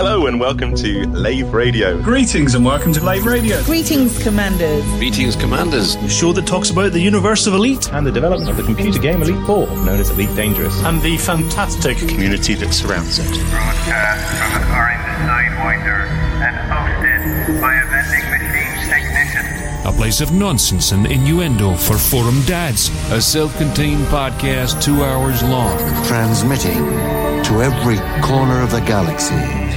Hello and welcome to Lave Radio. Greetings and welcome to Lave Radio. Greetings, Commanders. Greetings, Commanders. The show that talks about the universe of Elite and the development of the computer game Elite 4, known as Elite Dangerous, and the fantastic community that surrounds it. Broadcast from the Orange Sidewinder and hosted by a vending machine technician. A place of nonsense and innuendo for forum dads. A self contained podcast two hours long. Transmitting to every corner of the galaxy.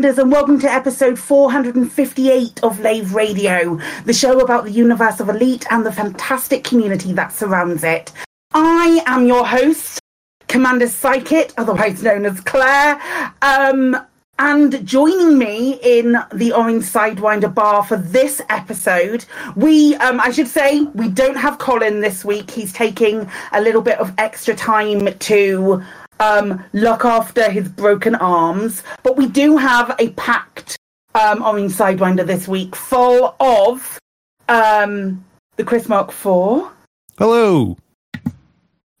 Greetings, and welcome to episode 458 of Lave Radio, the show about the universe of Elite and the fantastic community that surrounds it. I am your host, Commander Psychic, otherwise known as Claire. Um, and joining me in the Orange Sidewinder bar for this episode, we, um, I should say, we don't have Colin this week. He's taking a little bit of extra time to um, look after his broken arms. But we do have a packed um, Orange Sidewinder this week full of um, the Chris Mark 4. Hello.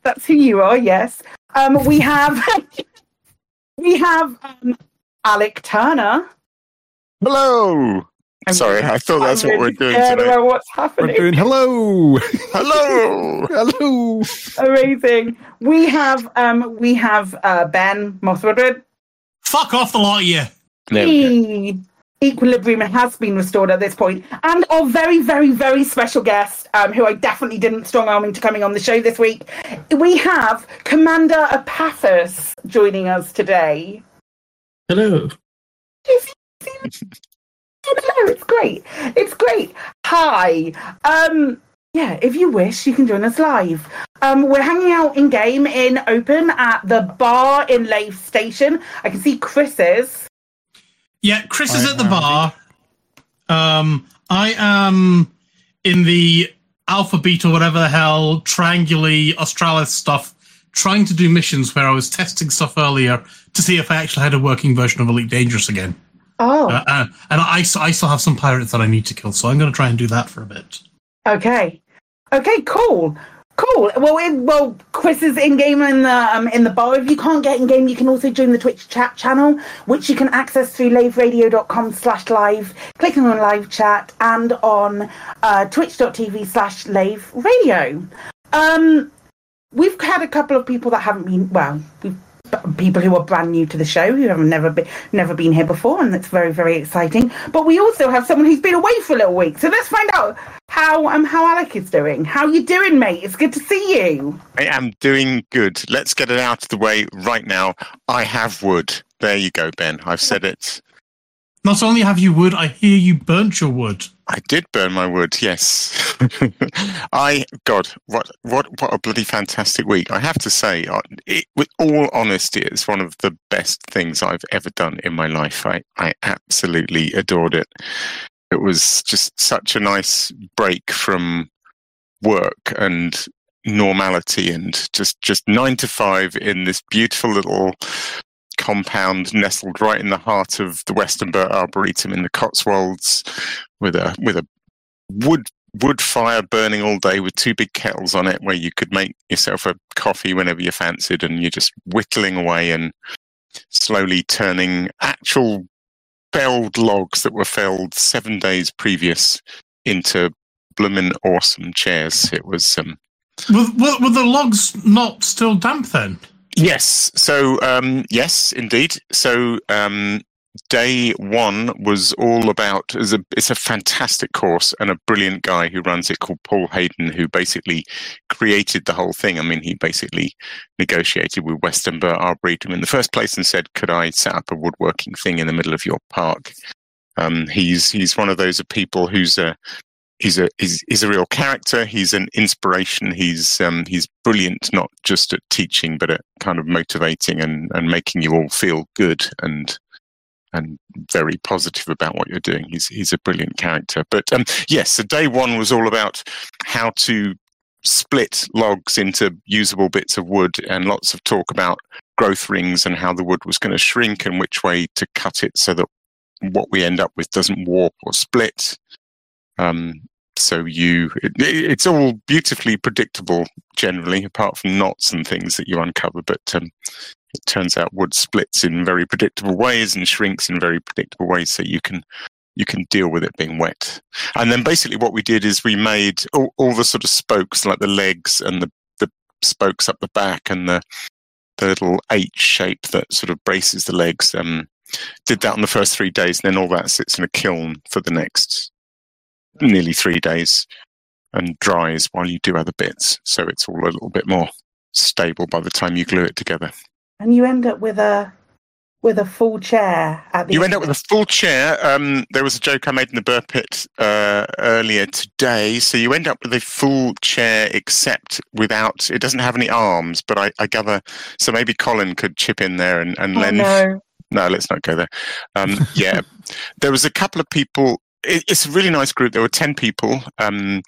That's who you are, yes. Um, we have we have um, Alec Turner. Hello. I'm Sorry, I thought that's I'm what we're doing today. about what's happening. We're doing hello. Hello. hello. Amazing. We have um we have uh Ben Mothwood. Fuck off the lot of you. There. Equilibrium has been restored at this point, and our very, very, very special guest, um, who I definitely didn't strong arming to coming on the show this week. We have Commander Epaphras joining us today. Hello. Hello, it's great. It's great. Hi. Um, yeah, if you wish, you can join us live. Um, we're hanging out in game in open at the bar in Lave Station. I can see Chris's. Yeah, Chris is at the bar. Um, I am in the Alpha Beat or whatever the hell Trianguli Australis stuff, trying to do missions where I was testing stuff earlier to see if I actually had a working version of Elite Dangerous again. Oh, Uh, uh, and I, I still have some pirates that I need to kill, so I'm going to try and do that for a bit. okay. Okay, cool. Cool. Well, in, well, Chris is in game in the um, in the bar. If you can't get in game, you can also join the Twitch chat channel, which you can access through laveradio.com slash live, clicking on live chat, and on uh, twitch.tv slash lave radio. Um, we've had a couple of people that haven't been well, we've people who are brand new to the show who have never been never been here before, and that's very very exciting. But we also have someone who's been away for a little week, so let's find out how um how Alec is doing. How you doing, mate? It's good to see you. I am doing good. Let's get it out of the way right now. I have wood. There you go, Ben. I've said it. Not only have you wood, I hear you burnt your wood. I did burn my wood. Yes. I God, what what what a bloody fantastic week! I have to say, it, with all honesty, it's one of the best things I've ever done in my life. I I absolutely adored it. It was just such a nice break from work and normality and just just nine to five in this beautiful little compound nestled right in the heart of the Westonbirt Arboretum in the Cotswolds with a with a wood wood fire burning all day with two big kettles on it where you could make yourself a coffee whenever you fancied and you're just whittling away and slowly turning actual felled logs that were felled seven days previous into bloomin' awesome chairs. It was um, Were, were, were the logs not still damp then? Yes. So, um, yes, indeed. So, um, day one was all about it's a, it's a fantastic course and a brilliant guy who runs it called Paul Hayden, who basically created the whole thing. I mean, he basically negotiated with Westonbirt Arboretum in the first place and said, "Could I set up a woodworking thing in the middle of your park?" Um, he's he's one of those people who's a he's a he's, he's a real character. He's an inspiration. He's um, he's brilliant, not just at teaching, but at kind of motivating and, and making you all feel good and and very positive about what you're doing. He's he's a brilliant character. But um, yes, so day one was all about how to split logs into usable bits of wood, and lots of talk about growth rings and how the wood was going to shrink and which way to cut it so that what we end up with doesn't warp or split. Um, so you, it, it's all beautifully predictable generally, apart from knots and things that you uncover. But um, it turns out wood splits in very predictable ways and shrinks in very predictable ways, so you can you can deal with it being wet. And then basically what we did is we made all, all the sort of spokes, like the legs and the the spokes up the back and the the little H shape that sort of braces the legs. Um, did that on the first three days, and then all that sits in a kiln for the next nearly three days and dries while you do other bits. So it's all a little bit more stable by the time you glue it together. And you end up with a with a full chair at the You end up with a full chair. Um, there was a joke I made in the burr pit uh, earlier today. So you end up with a full chair, except without it doesn't have any arms. But I, I gather so maybe Colin could chip in there and, and Oh, lend. no. No, let's not go there. Um, yeah, there was a couple of people. It, it's a really nice group. There were ten people. Um,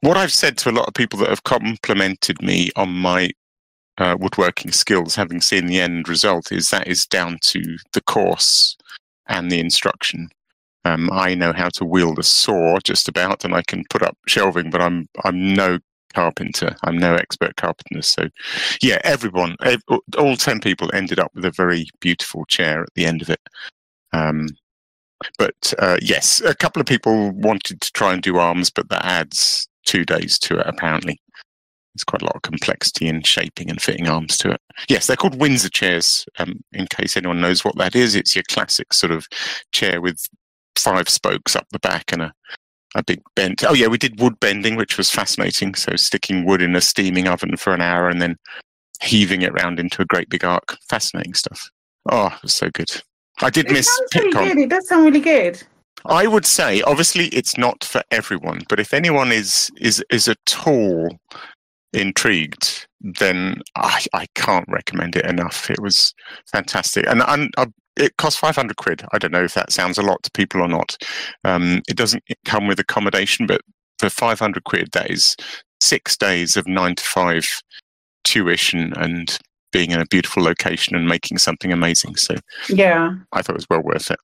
what I've said to a lot of people that have complimented me on my uh, woodworking skills, having seen the end result, is that is down to the course and the instruction. Um, I know how to wield a saw just about, and I can put up shelving, but I'm I'm no carpenter. I'm no expert carpenter. So, yeah, everyone, all ten people ended up with a very beautiful chair at the end of it. Um, but uh, yes, a couple of people wanted to try and do arms, but that adds two days to it. Apparently, there's quite a lot of complexity in shaping and fitting arms to it. Yes, they're called Windsor chairs. Um, in case anyone knows what that is, it's your classic sort of chair with five spokes up the back and a a big bent. Oh yeah, we did wood bending, which was fascinating. So sticking wood in a steaming oven for an hour and then heaving it round into a great big arc. Fascinating stuff. Oh, it was so good. I did It miss really good. It does sound really good. I would say, obviously, it's not for everyone, but if anyone is is is at all intrigued, then I, I can't recommend it enough. It was fantastic, and, and uh, it cost five hundred quid. I don't know if that sounds a lot to people or not. Um, it doesn't come with accommodation, but for five hundred quid, that is six days of nine to five tuition and being in a beautiful location and making something amazing. So Yeah. I thought it was well worth it.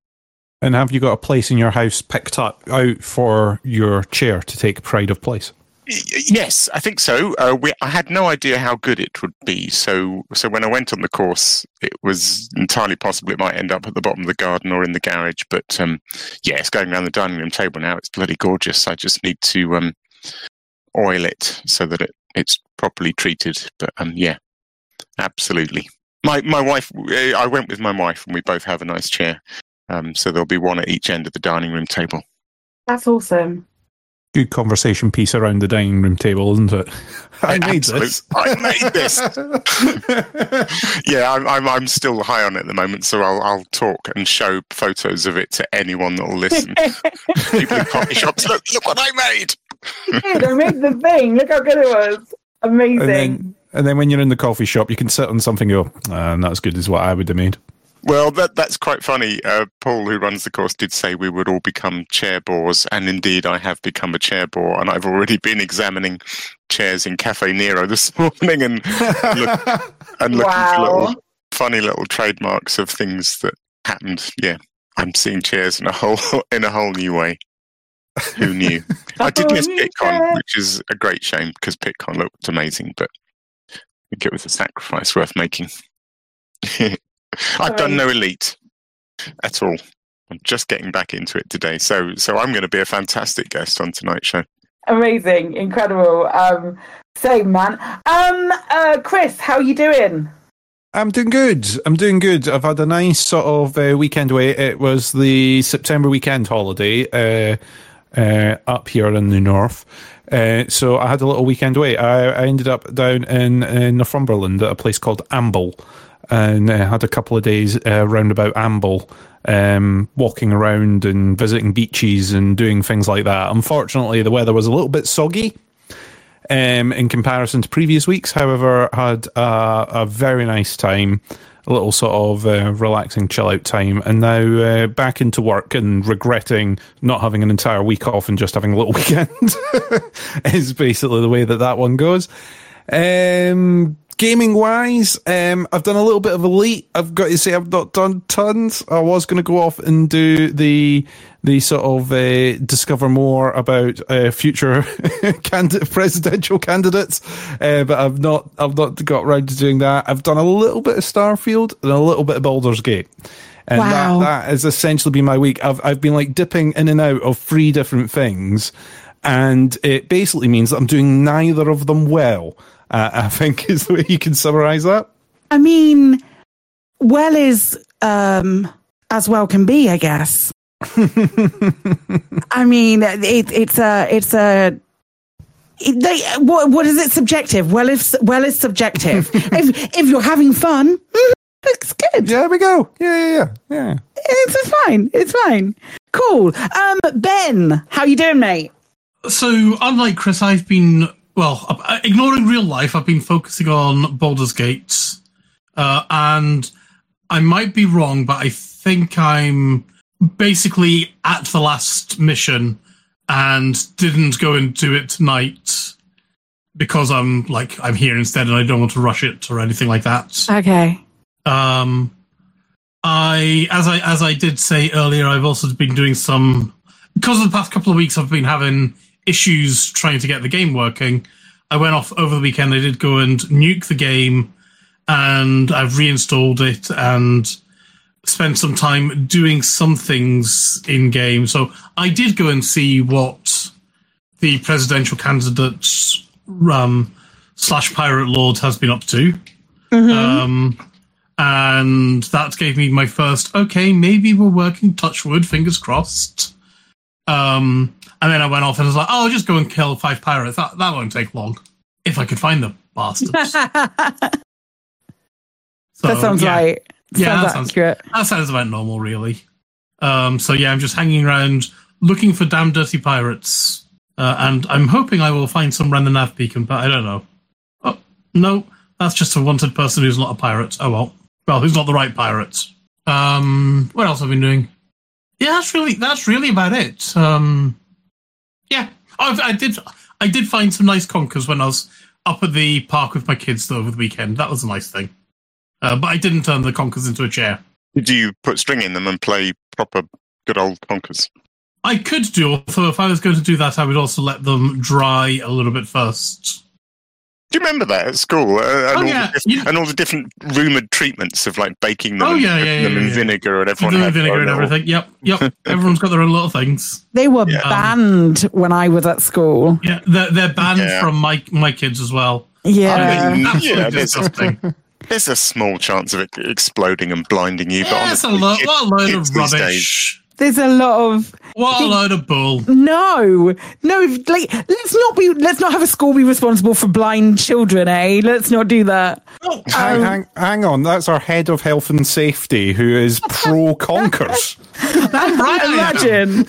And have you got a place in your house picked up out for your chair to take pride of place? Yes, I think so. Uh, we, I had no idea how good it would be. So, so when I went on the course, it was entirely possible it might end up at the bottom of the garden or in the garage. But um, yeah, it's going around the dining room table now. It's bloody gorgeous. I just need to um, oil it so that it, it's properly treated. But um, yeah, absolutely. My my wife, uh, I went with my wife, and we both have a nice chair. Um, so there'll be one at each end of the dining room table. That's awesome. Good conversation piece around the dining room table, isn't it? I made Absolute- this. I made this. yeah, I'm, I'm I'm still high on it at the moment, so I'll I'll talk and show photos of it to anyone that will listen. People in coffee shops, look look what I made. Dude, I made the thing. Look how good it was. Amazing. And then, when you're in the coffee shop, you can sit on something and go, ah, not as good as what I would have made. Well, that that's quite funny. Uh, Paul, who runs the course, did say we would all become chair bores, and indeed, I have become a chair bore, and I've already been examining chairs in Cafe Nero this morning and look, and looking Wow. for little funny little trademarks of things that happened. Yeah, I'm seeing chairs in a whole in a whole new way. Who knew? I did miss new PitCon, which is a great shame because PitCon looked amazing, but I think it was a sacrifice worth making. I've done no elite. at all. I'm just getting back into it today, so so I'm going to be a fantastic guest on tonight's show. Amazing, incredible. Um, same man. Um, uh, Chris, how are you doing? I'm doing good. I'm doing good. I've had a nice sort of uh, weekend away. It was the September weekend holiday uh, uh, up here in the north. Uh, so I had a little weekend away. I, I ended up down in, in Northumberland at a place called Amble and uh, had a couple of days uh, round about Amble, um, walking around and visiting beaches and doing things like that. Unfortunately, the weather was a little bit soggy um, in comparison to previous weeks. However, had a, a very nice time, a little sort of uh, relaxing chill out time, and now uh, back into work and regretting not having an entire week off and just having a little weekend is basically the way that that one goes. Um, gaming wise, um, I've done a little bit of elite. I've got to say, I've not done tons. I was going to go off and do the the sort of uh, discover more about uh, future candidate presidential candidates, uh, but I've not I've not got around to doing that. I've done a little bit of Starfield and a little bit of Baldur's Gate. And Wow. that, that has essentially been my week. I've I've been like dipping in and out of three different things, and it basically means that I'm doing neither of them well. Uh, I think is the way you can summarize that. I mean, well is um, as well can be, I guess. I mean, it, it's a, it's a. it- They, what, what is it subjective? Well, if well is subjective. if if you're having fun, mm, it's good. There we go. Yeah, yeah, yeah, yeah. It's fine. It's fine. Cool. Um, Ben, how you doing, mate? So, unlike Chris, I've been well ignoring real life. I've been focusing on Baldur's Gate, uh, and I might be wrong, but I think I'm basically at the last mission and didn't go and do it tonight because I'm like I'm here instead, and I don't want to rush it or anything like that. Okay. Um, I as I as I did say earlier, I've also been doing some because of the past couple of weeks. I've been having issues trying to get the game working. I went off over the weekend. I did go and nuke the game, and I've reinstalled it and spent some time doing some things in game. So I did go and see what the presidential candidates um, slash pirate lord has been up to. Um, and that gave me my first, okay, maybe we're working, touchwood fingers crossed. Um, and then I went off and was like, oh, I'll just go and kill five pirates. That, that won't take long. If I could find them, bastards. So, that sounds yeah. right. Yeah, sounds that sounds, accurate. that sounds about normal, really. Um, so yeah, I'm just hanging around looking for damn dirty pirates, uh, and I'm hoping I will find some around the nav beacon, but I don't know. Oh no, that's just a wanted person who's not a pirate. Oh well, well, who's not the right pirate? Um, what else have I been doing? Yeah, that's really that's really about it. Um, yeah, oh, I did I did find some nice conkers when I was up at the park with my kids though over the weekend. That was a nice thing. Uh, but I didn't turn the conkers into a chair. Did you put string in them and play proper good old conkers? I could do, although if I was going to do that, I would also let them dry a little bit first. Do you remember that at school? Uh, and, Oh, all yeah. the diff- and all the different rumored treatments of like baking them Oh, and yeah, yeah, them yeah, in vinegar and With everyone had vinegar their and everything. Yep, yep. Everyone's got their own little things. They were Yeah. banned when I was at school. Yeah, they're, they're banned Yeah. from my my kids as well. Yeah. I mean, Absolutely yeah, there's a, disgusting. there's a small chance of it exploding and blinding you, but Yeah, it's a lot, lo- kid- what a load of these days- rubbish. There's a lot of What a load of bull. no, no. Like, let's not be. Let's not have a school be responsible for blind children. Eh? Let's not do that. Hang, hang, hang on, that's our head of health and safety who is pro conkers. Damn right I am. Imagine,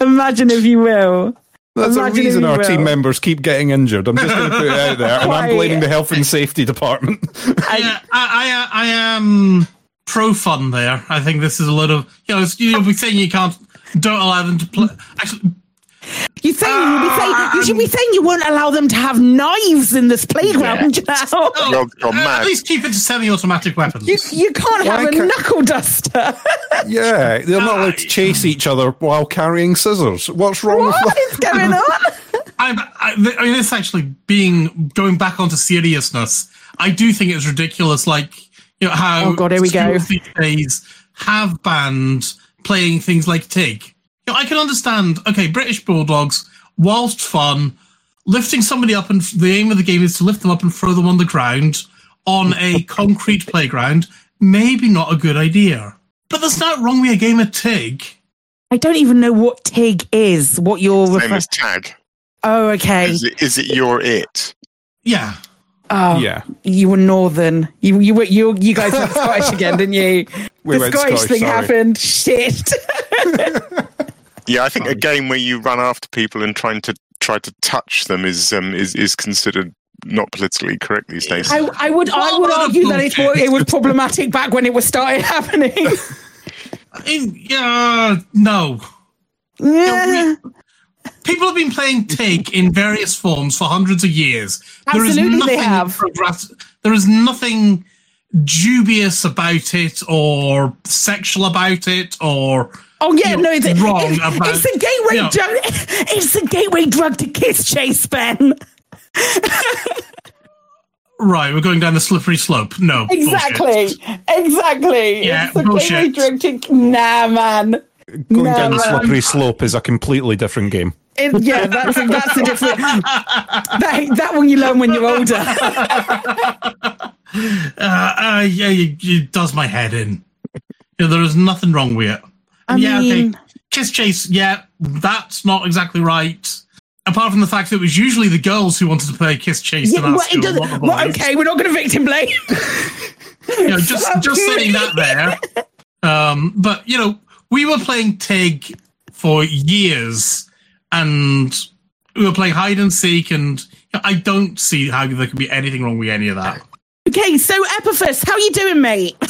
imagine if you will. That's the Imagine if reason our will. team members keep getting injured. I'm just going to put it out there, and I'm blaming the health and safety department. Yeah, I, I, I am pro fun there. I think this is a lot of you know. You'll be saying you can't, don't allow them to play. Actually, You saying you be saying you should be saying you won't allow them to have knives in this playground. Now. You're gone uh, at least keep it to semi-automatic weapons. You, you can't Why have a can't- knuckle duster. yeah, they're not allowed to chase each other while carrying scissors. What's wrong with what that? is going on? I'm, I, I mean, this actually being going back onto seriousness. I do think it's ridiculous. Like you know how Oh, God, here we go. these days have banned playing things like TIG. You know, I can understand, okay, British Bulldogs, whilst fun, lifting somebody up and the aim of the game is to lift them up and throw them on the ground on a concrete playground, maybe not a good idea. But there's not wrong with a game of TIG. I don't even know what TIG is. What you're Same referring. as tag. Oh, okay. Is it, is it your it? Yeah. Oh, Yeah. You were northern. You you were you you guys went Scottish again, didn't you? We the went Scottish Scottish, thing sorry. happened. Shit. Yeah, I think a game where you run after people and trying to try to touch them is um, is is considered not politically correct these days. I, I would I would argue that it's, bullshit. it was problematic back when it was started happening. In, yeah, no. yeah. People have been playing TIG in various forms for hundreds of years. Absolutely, they have. progress- There is nothing dubious about it or sexual about it or Oh yeah, you know, no, it's, wrong it's, about it's the gateway you know, drug. It's the gateway drug to kiss chase, Ben. right. We're going down the slippery slope. No, bullshit. Exactly, exactly. Yeah, it's the bullshit. gateway drug to nah, man. Going No, down the slippery slope is a completely different game. It, yeah, that's that's the difference. that that one you learn when you're older. Uh, uh, yeah, it, it does my head in. Yeah, there is nothing wrong with it. I yeah, mean- okay. Kiss chase. Yeah, that's not exactly right. Apart from the fact that it was usually the girls who wanted to play kiss chase. Yeah, well, it doesn't- the well, okay, we're not going to victim blame. you know, just just saying that there. Um, but you know, we were playing Tig for years, and we were playing hide and seek, and you know, I don't see how there could be anything wrong with any of that. Okay, so Epaphras, how are you doing, mate?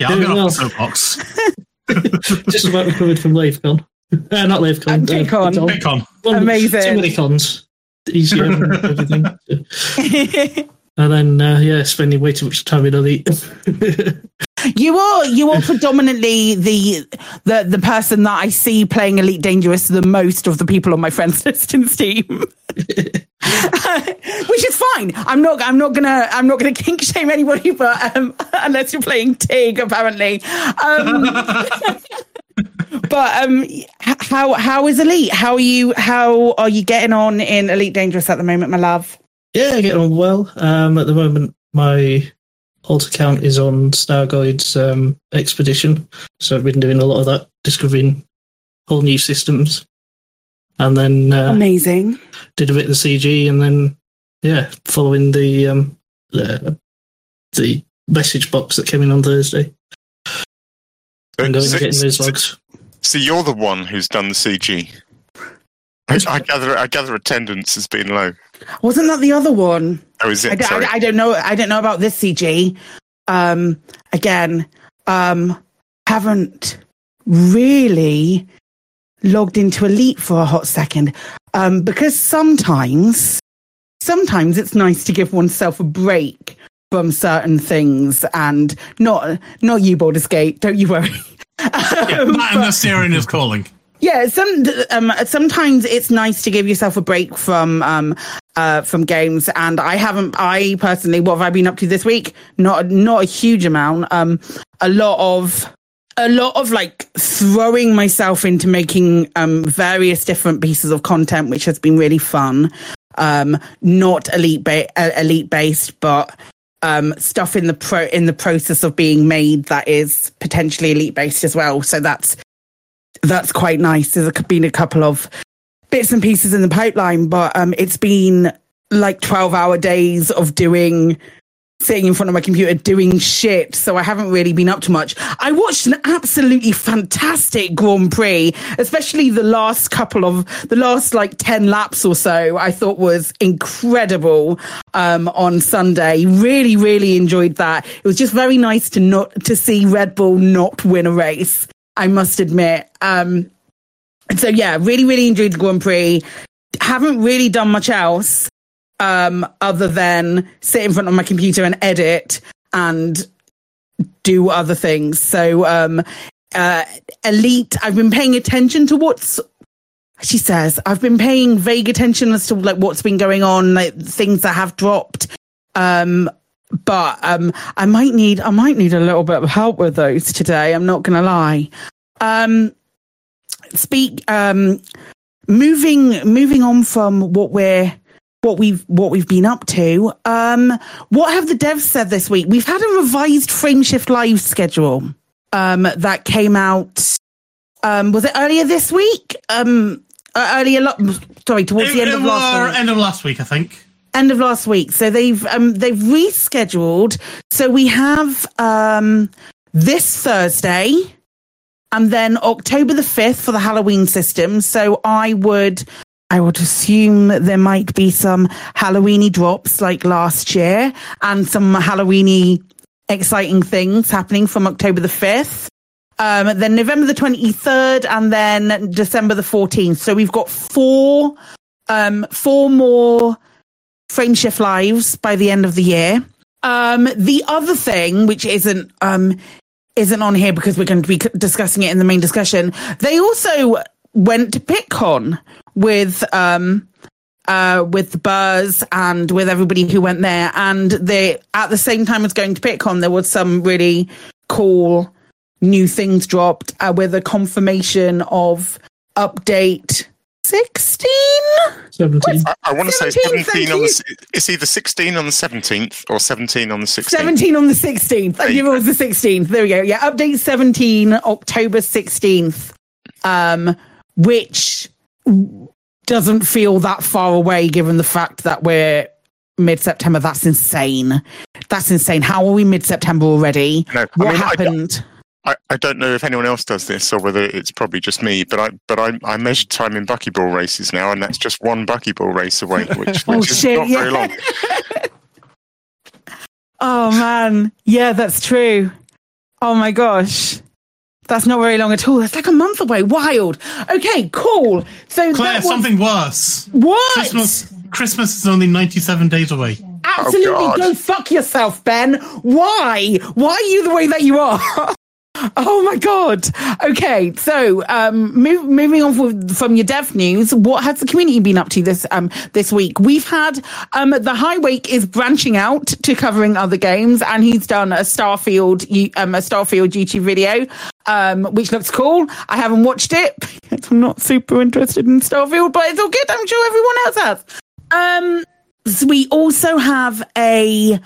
Yeah, I'm Doing get off well. the soapbox. Just about recovered from LaveCon. Uh, not LaveCon. Uh, KCON. uh, KCON. Well, Amazing. Too many cons. Easier and everything. And then, uh, yeah, spending way too much time in Elite. You are you are predominantly the the the person that I see playing Elite Dangerous the most of the people on my friends list in Steam. Which is fine. I'm not I'm not gonna I'm not gonna kink shame anybody, but um, unless you're playing Tig, apparently. Um, but um, how how is Elite? How are you? How are you getting on in Elite Dangerous at the moment, my love? yeah, getting on well. Um, at the moment, my alt account is on Stargoid's um, expedition. So I've been doing a lot of that, discovering whole new systems. And then uh, Amazing. did a bit of the CG, and then yeah, following the um, the, the message box that came in on Thursday. And going so, and getting those so- logs. so you're the one who's done the CG. I, I gather. I gather attendance has been low. Wasn't that the other one? Oh, is I, it? don't- Sorry. I don't know. I don't know about this CG. Um, again, um, haven't really logged into Elite for a hot second um, because sometimes, sometimes it's nice to give oneself a break from certain things and not not you, Baldur's Gate. Don't you worry. Yeah, that and the Syrian is calling. Yeah, some um, sometimes it's nice to give yourself a break from um, uh, from games, and I haven't. I personally, what have I been up to this week? Not not a huge amount. Um, a lot of a lot of like throwing myself into making um, various different pieces of content, which has been really fun. Um, not elite ba- uh, elite based, but um, stuff in the pro in the process of being made that is potentially elite based as well. So that's that's quite nice. There's been a couple of bits and pieces in the pipeline, but um, it's been like 12 hour days of doing sitting in front of my computer doing shit. So I haven't really been up to much. I watched an absolutely fantastic Grand Prix, especially the last couple of the last like 10 laps or so, I thought was incredible um, on Sunday. Really, really enjoyed that. It was just very nice to not to see Red Bull not win a race. I must admit. Um, so yeah, really, really enjoyed the Grand Prix. Haven't really done much else um, other than sit in front of my computer and edit and do other things. So um, uh, Elite, I've been paying attention to what's. She says I've been paying vague attention as to like what's been going on, like things that have dropped. Um, but um, I might need I might need a little bit of help with those today. I'm not going to lie. Um, speak. Um, moving moving on from what we're what we've what we've been up to. Um, what have the devs said this week? We've had a revised Frameshift Live schedule um, that came out. Um, was it earlier this week? Um, uh, earlier, lo- sorry, towards the end of last week. end of last week, I think. End of last week. So they've um, they've rescheduled. So we have um, this Thursday, and then October the fifth for the Halloween system. So I would I would assume there might be some Halloweeny drops like last year, and some Halloweeny exciting things happening from October the fifth. Um, then November the 23rd and then December the 14th. So we've got four, um, four more Frameshift lives by the end of the year. Um, the other thing, which isn't, um, isn't on here because we're going to be discussing it in the main discussion. They also went to PitCon with, um, uh, with the Buzz and with everybody who went there. And they, at the same time as going to PitCon, there was some really cool new things dropped uh, with a confirmation of update 16 17. I, I want to say 17, 17 on the. It's either 16 on the 17th or 17 on the 16th. 17 on the 16th i There knew it was the 16th there we go. Yeah update 17 october 16th um which doesn't feel that far away given the fact that we're mid-september. That's insane. That's insane. How are we mid-september already? No, I what mean, I- happened? I, I I don't know if anyone else does this or whether it's probably just me, but I but I, I measured time in buckyball races now, and that's just one buckyball race away, which, Oh, which is shit, not yeah. very long. Oh man, yeah, that's true. Oh my gosh, that's not very long at all. That's like a month away. Wild. Okay, cool. So Claire, was, something worse. What? Christmas Christmas is only 97 days away. Oh, Absolutely, God. go fuck yourself, Ben. Why? Why are you the way that you are? oh my god. Okay, so um, move, moving on from, from your dev news, what has the community been up to this um this week? We've had um the High Wake is branching out to covering other games, and he's done a Starfield um a Starfield YouTube video. Um, which looks cool. I haven't watched it. I'm not super interested in Starfield, but it's all good. I'm sure everyone else has. Um, so we also have a.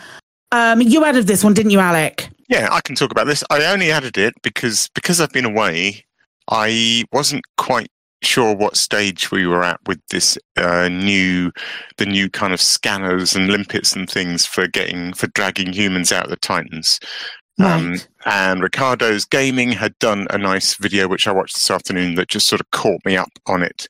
Um, you added this one, didn't you, Alec? Yeah, I can talk about this. I only added it because because I've been away. I wasn't quite sure what stage we were at with this uh, new, the new kind of scanners and limpets and things for getting for dragging humans out of the Titans. Um, and Ricardo's Gaming had done a nice video which I watched this afternoon that just sort of caught me up on it.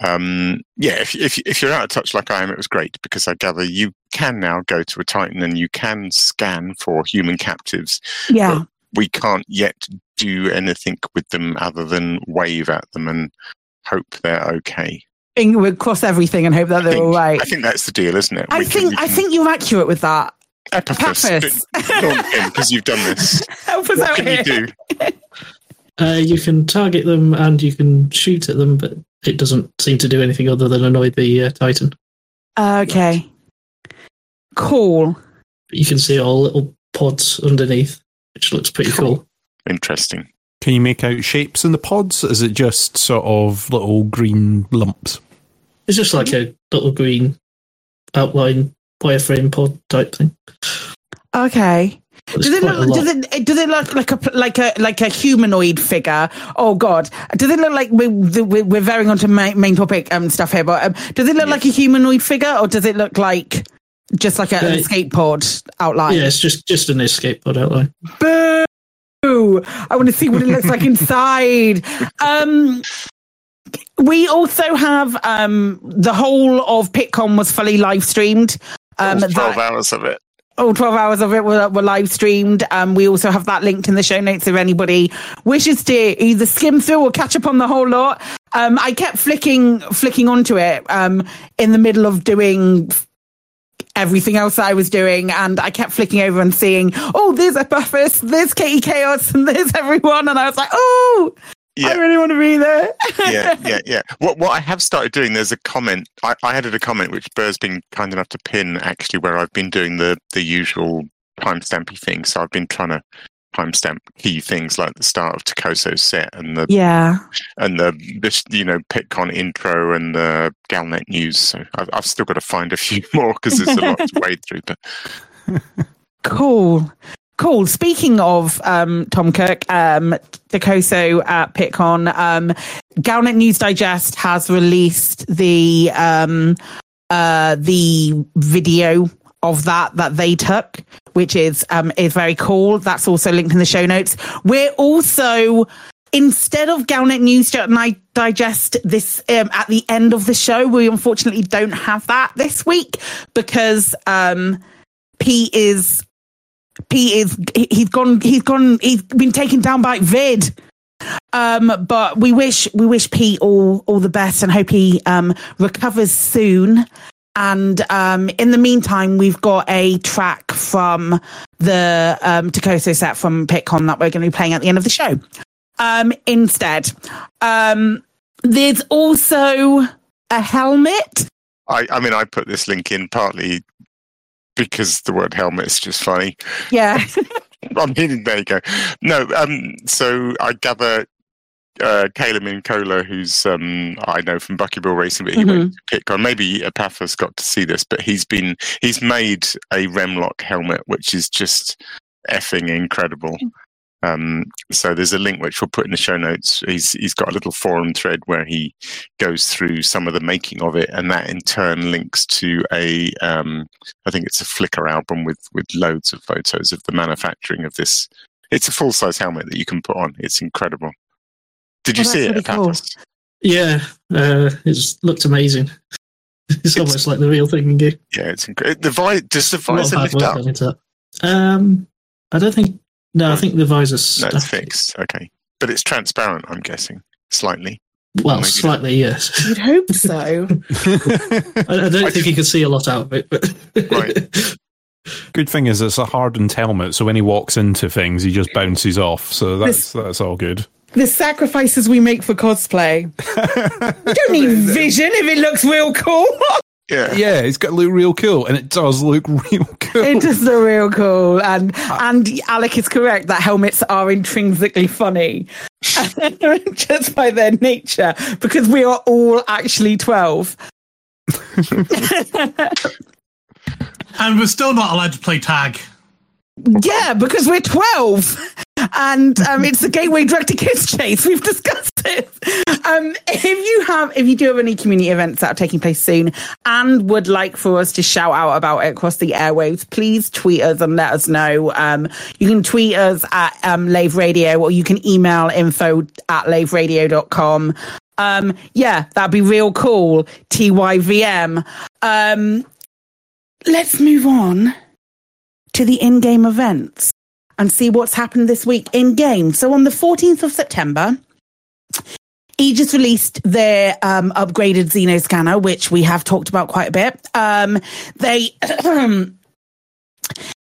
Um, yeah, if, if if you're out of touch like I am, it was great because I gather you can now go to a Titan and you can scan for human captives. Yeah. We can't yet do anything with them other than wave at them and hope they're okay. We'll cross everything and hope that they're all right. I think that's the deal, isn't it? I We can- think I think you're accurate with that. Epaphras, Epaphras. launch in because you've done this. Help us What out can here. you do? Uh, you can target them and you can shoot at them, but it doesn't seem to do anything other than annoy the uh, Titan. Okay. Cool. But you can see all little pods underneath, which looks pretty cool. Interesting. Can you make out shapes in the pods? Is it just sort of little green lumps? It's just like a little green outline wireframe pod type thing. Okay. There's Does it look? lot. Does it? Does it look like a like a like a humanoid figure? Oh God! Does it look like we we're, we're veering onto main, main topic um stuff here? But um, does it look like a humanoid figure, or does it look like just like a, an Yeah. escape pod outline? Yeah, it's just just an escape pod outline. Boo! I want to see what it looks like inside. Um, we also have um, the whole of PitCon was fully live streamed. Um, All Twelve that, hours of it. All 12 hours of it were, were live streamed. Um, we also have that linked in the show notes if anybody wishes to either skim through or catch up on the whole lot. Um, I kept flicking, flicking onto it, um, in the middle of doing everything else I was doing. And I kept flicking over and seeing, oh, there's a Epaphras, there's Katie Chaos, and there's everyone. And I was like, oh, Yeah. I really want to be there. yeah, yeah, yeah. What what I have started doing, there's a comment. I, I added a comment which Burr's been kind enough to pin actually, where I've been doing the the usual timestampy thing. So I've been trying to timestamp key things like the start of Takoso's set and the Yeah. and the this you know PitCon intro and the Galnet news. So I've, I've still got to find a few more because there's a lot to wade through. But Cool. Cool. Speaking of um, Tom Cook, um, Takoso at PitCon, um, Galnet News Digest has released the um, uh, the video of that that they took, which is um, is very cool. That's also linked in the show notes. We're also instead of Galnet News Di- Digest this um, at the end of the show, we unfortunately don't have that this week because um, Pete is Pete is he- he's gone he's gone he's been taken down by vid. Um but we wish we wish pete all all the best and hope he um recovers soon. And um in the meantime we've got a track from the um Takoso set from pitcon that we're going to be playing at the end of the show. Um instead. Um there's also a helmet. I, I mean, I put this link in partly because the word helmet is just funny. yeah I mean, there you go. No, um, so I gather uh, Caleb Mincola, who's um, I know from Buckyball Racing, but he went to PitCon. Maybe Epaphras got to see this, but he's been he's made a Remlock helmet, which is just effing incredible. Um, so there's a link which we'll put in the show notes. He's he's got a little forum thread where he goes through some of the making of it, and that in turn links to a um, I think it's a Flickr album with with loads of photos of the manufacturing of this. It's a full size helmet that you can put on. It's incredible. Did you Oh, see it, really cool. Yeah, uh, it just looked amazing. It's, almost like the real thing. Yeah, Yeah, it's incredible. The vi- does the a lot of visor lift up? gone into that. Um, I don't think. No, I think the visor's No, it's fixed. Okay, but it's transparent. I'm guessing slightly. Well, Maybe not. slightly, yes. you'd hope so I, I don't think you can see a lot out of it, but Good thing is it's a hardened helmet, so when he walks into things, he just bounces off. So that's that's all good. the sacrifices we make for cosplay. you don't need vision if it looks real cool. Yeah, yeah, it's got to look real cool, and it does look real cool. it does look real cool, and uh, and Alec is correct that helmets are intrinsically funny, just by their nature, because we are all actually twelve. And we're still not allowed to play tag. Yeah, because we're 12. And um, it's the gateway drug to kids chase. We've discussed it. Um, if you have, if you do have any community events that are taking place soon and would like for us to shout out about it across the airwaves, please tweet us and let us know. Um, you can tweet us at um, Lave Radio or you can email info at laveradio.com. Um, yeah, that'd be real cool. TYVM. Um, let's move on to the in-game events and see what's happened this week in game. So on the 14th of September, Aegis released their um, upgraded Xeno scanner, which we have talked about quite a bit. Um, they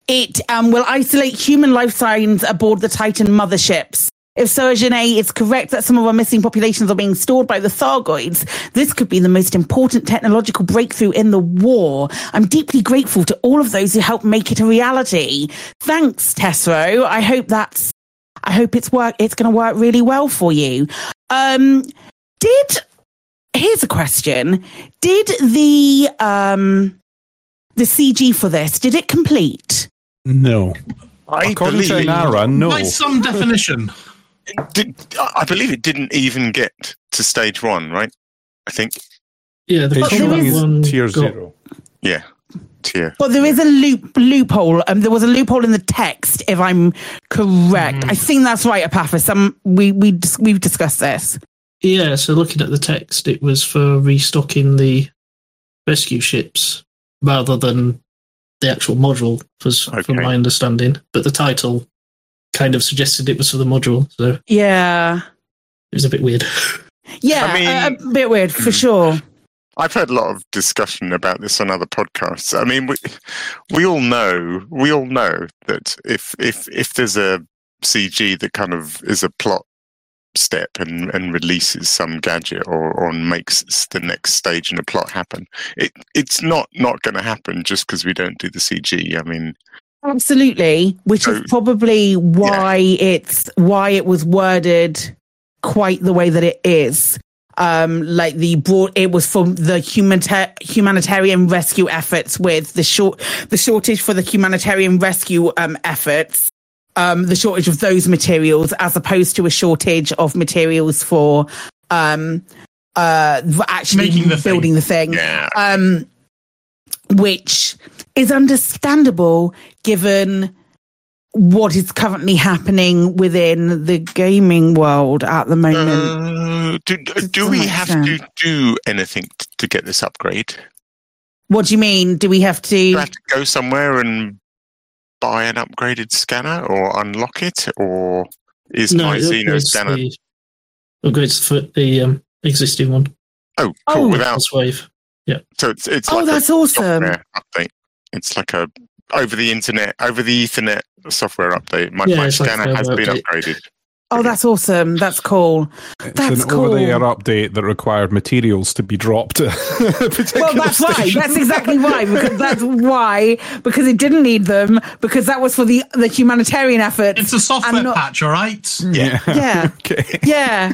it um, will isolate human life signs aboard the Titan motherships. If Sojourner is correct that some of our missing populations are being stored by the Thargoids, this could be the most important technological breakthrough in the war. I'm deeply grateful to all of those who helped make it a reality. Thanks, Tesreau. I hope that's I hope it's work it's gonna work really well for you. Um did here's a question. Did the um the CG for this, did it complete? No. I According to believe- Nara, no. By some definition. Did, I believe it didn't even get to stage one, right? I think. Yeah, the It's combat is one tier got- zero. Yeah, tier. Well, there is a loop loophole. Um, there was a loophole in the text, if I'm correct. I think that's right, Epaphras. Um, we we we've discussed this. Yeah, so looking at the text, it was for restocking the rescue ships rather than the actual module, was from my understanding. But the title kind of suggested it was for the module, so yeah, it was a bit weird. yeah, I mean- a, a bit weird for hmm. sure. I've heard a lot of discussion about this on other podcasts. I mean, we we all know we all know that if if if there's a CG that kind of is a plot step and, and releases some gadget or, or makes the next stage in the plot happen. It it's not not going to happen just because we don't do the CG. I mean, Absolutely, which is probably why it's why it was worded quite the way that it is. Um, like the broad, it was from the humanita- humanitarian rescue efforts with the short, the shortage for the humanitarian rescue um, efforts, um, the shortage of those materials, as opposed to a shortage of materials for um, uh, actually Making the thing. building the thing. Um, which is understandable given what is currently happening within the gaming world at the moment. uh, do, do we have to do anything t- to get this upgrade? what do you mean? Do we have to? Do have to go somewhere and buy an upgraded scanner or unlock it, or is my it Xeno scanner? the, upgrades for the um, existing one. Oh, cool! Oh. Without wave. Yeah. So it's it's Oh, like that's awesome. update. It's like a over the internet, over the Ethernet software update. My, Yeah, my it's like scanner has firmware been upgraded. Oh, that's awesome. That's cool. It's That's an cool. over-the-air update that required materials to be dropped. Well, that's why. That's exactly why. Because that's why. Because it didn't need them. Because that was for the the humanitarian effort. It's a software patch, all right? Yeah. Yeah. okay. Yeah.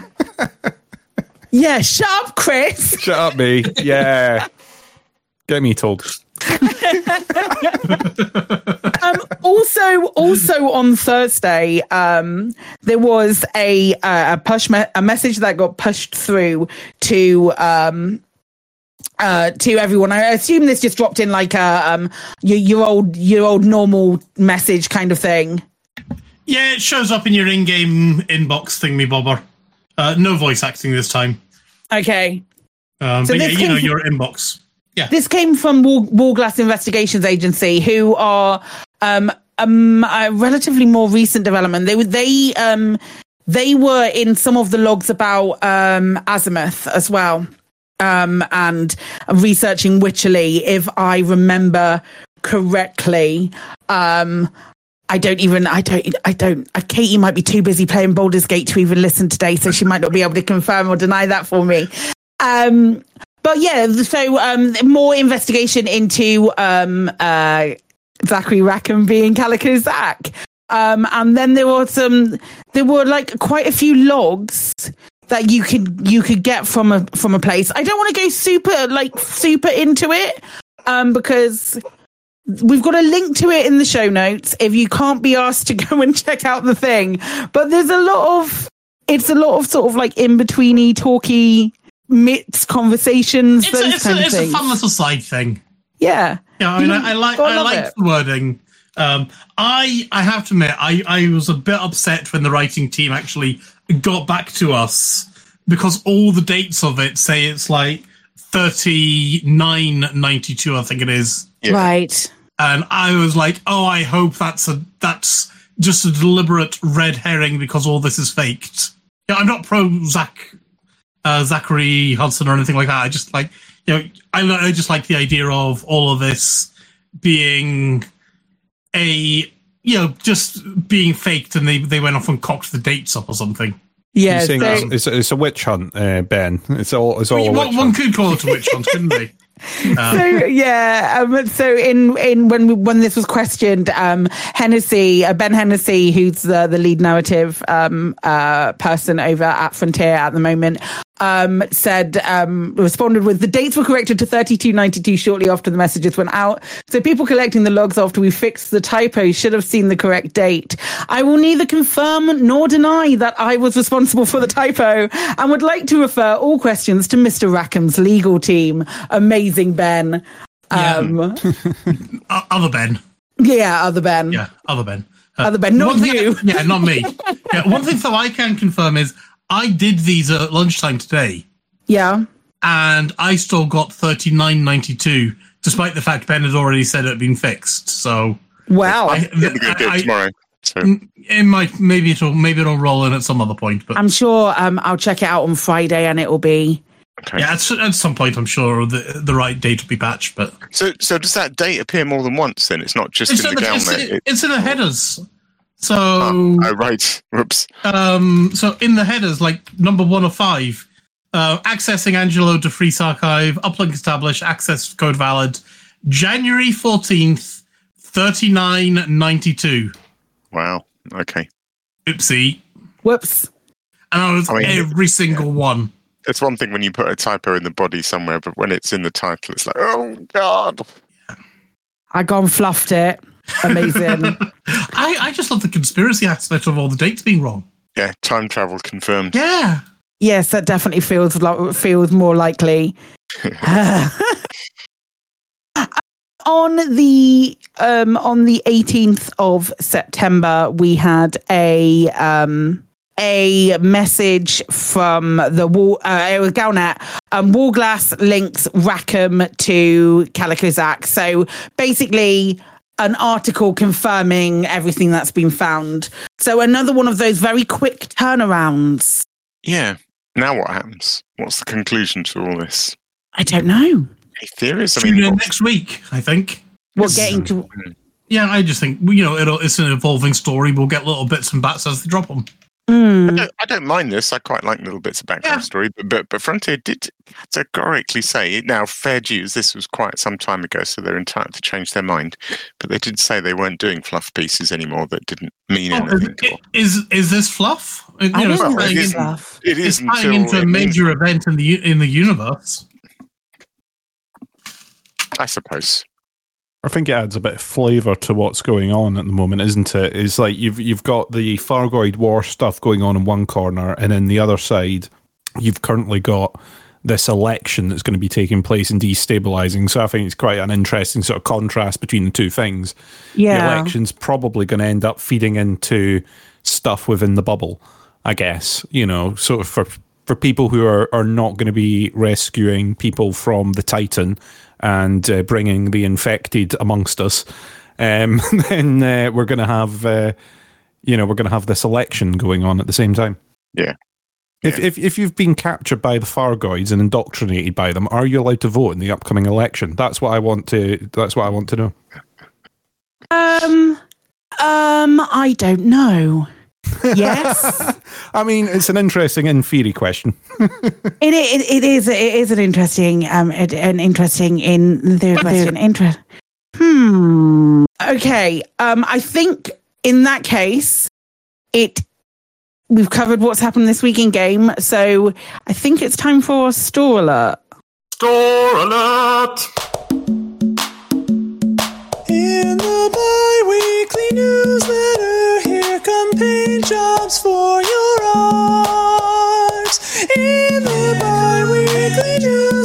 Yeah. Shut up, Chris. Shut up, me. Yeah. Get me told. Um, also, also on Thursday, um, there was a uh, a push me- a message that got pushed through to um, uh, to everyone. I assume this just dropped in like a um, your, your old your old normal message kind of thing. Yeah, it shows up in your in-game inbox thingy bobber. Uh, no voice acting this time. Okay. Um, So but yeah, you know your inbox. Yeah. This came from Wall, Wallglass Investigations Agency, who are um, um, a relatively more recent development. They were they um, they were in some of the logs about um, Azimuth as well, um, and researching Witcherly, if I remember correctly. Um, I don't even. I don't. I don't. Uh, Katie might be too busy playing Baldur's Gate to even listen today, so she might not be able to confirm or deny that for me. Um, but yeah, so um, more investigation into um, uh, Zachary Rackham being Calico Zach. Um, and then there were some, there were like quite a few logs that you could you could get from a from a place. I don't want to go super like super into it, um, because we've got a link to it in the show notes if you can't be asked to go and check out the thing. But there's a lot of it's a lot of sort of like in betweeny talky mixed conversations. It's, a, those it's, a, kind of it's a fun little side thing. Yeah. Yeah, I mean, I, I like Gotta I like the wording. Um, I I have to admit, I I was a bit upset when the writing team actually got back to us because all the dates of it say it's like thirty nine ninety two, I think it is. Right. And I was like, oh, I hope that's a that's just a deliberate red herring because all this is faked. Yeah, I'm not pro Zach uh, Zachary Hudson or anything like that. I just like you know I, I just like the idea of all of this being a you know just being faked and they they went off and cocked the dates up or something. Yeah, saying so- it's, it's, it's a witch hunt, uh, Ben. It's all. It's all. a One, witch one hunt. could call it a witch hunt, couldn't they? Um, so yeah, um, so in in when we, when this was questioned, um, Hennessy, uh, Ben Hennessy, who's the the lead narrative um, uh, person over at Frontier at the moment, um, said um, responded with the dates were corrected to thirty two ninety two shortly after the messages went out. So people collecting the logs after we fixed the typo should have seen the correct date. I will neither confirm nor deny that I was responsible for the typo, and would like to refer all questions to Mr. Rackham's legal team. Amazing Ben. Um, o- other Ben. yeah, other Ben. Yeah, other Ben. Uh, Other Ben, not you. yeah, not me. Yeah, one thing that I can confirm is I did these at lunchtime today, Yeah. and I still got thirty nine ninety two, despite the fact Ben had already said it had been fixed. So Wow. I, We're going to do I- it tomorrow. So it might maybe it'll maybe it'll roll in at some other point, but I'm sure um, I'll check it out on Friday and it will be. yeah, at, at some point I'm sure the the right date will be patched. But so so does that date appear more than once? Then it's not just it's in in, the the, down it's, there. It- it's in the headers. So, oh, right. Whoops. Um, so in the headers, like number one of five, uh, accessing Angelo de Freeze archive, uplink established, access code valid, January fourteenth, thirty nine ninety two. Wow. Okay. Oopsie. Whoops. And I was I mean, every single one. It's one thing when you put a typo in the body somewhere, but when it's in the title, it's like, oh god. I gone fluffed it. Amazing. I, I just love the conspiracy aspect of all the dates being wrong. Yeah, time travel confirmed. Yeah. yes, that definitely feels like feels more likely. on the um, on the 18th of September, we had a um, a message from the wall. Uh, it was Galnet. Um, Wallglass links Rackham to Calico Zack. So basically. An article confirming everything that's been found. So another one of those very quick turnarounds. Yeah. Now what happens? What's the conclusion to all this? I don't know. Any theories? I Tune mean, in next week, I think. We're getting to Yeah, I just think you know it'll, it's an evolving story. We'll get little bits and bats as they drop them. I, Hmm. don't, I don't mind this. I quite like little bits of background story, but, but but Frontier did categorically say now fair dues. This was quite some time ago, so they're entitled to change their mind. But they did say they weren't doing fluff pieces anymore. That didn't mean Oh, anything. is, is is this fluff? You know, don't it's think tying it's in- fluff. It It's tying into a it means- major event in the in the universe. I suppose. I think it adds a bit of flavour to what's going on at the moment, isn't it? It's like you've you've got the Thargoid War stuff going on in one corner, and then the other side, you've currently got this election that's going to be taking place and destabilizing. So I think it's quite an interesting sort of contrast between the two things. Yeah, The election's probably going to end up feeding into stuff within the bubble, I guess. You know, sort of for for people who are, are not going to be rescuing people from the Titan and uh, bringing the infected amongst us, um, then uh, we're going to have, uh, you know, we're going to have this election going on at the same time. Yeah. If, if if you've been captured by the Thargoids and indoctrinated by them, are you allowed to vote in the upcoming election? That's what I want to. That's what I want to know. Um, um, I don't know. Yes, I mean, it's an interesting in theory question. it, it it is it is an interesting um it- an interesting in the question interest. Hmm. Okay. Um, I think in that case, it we've covered what's happened this week in game, so I think it's time for a store alert. Store alert! Jobs for your art. In the bi-weekly newsletter,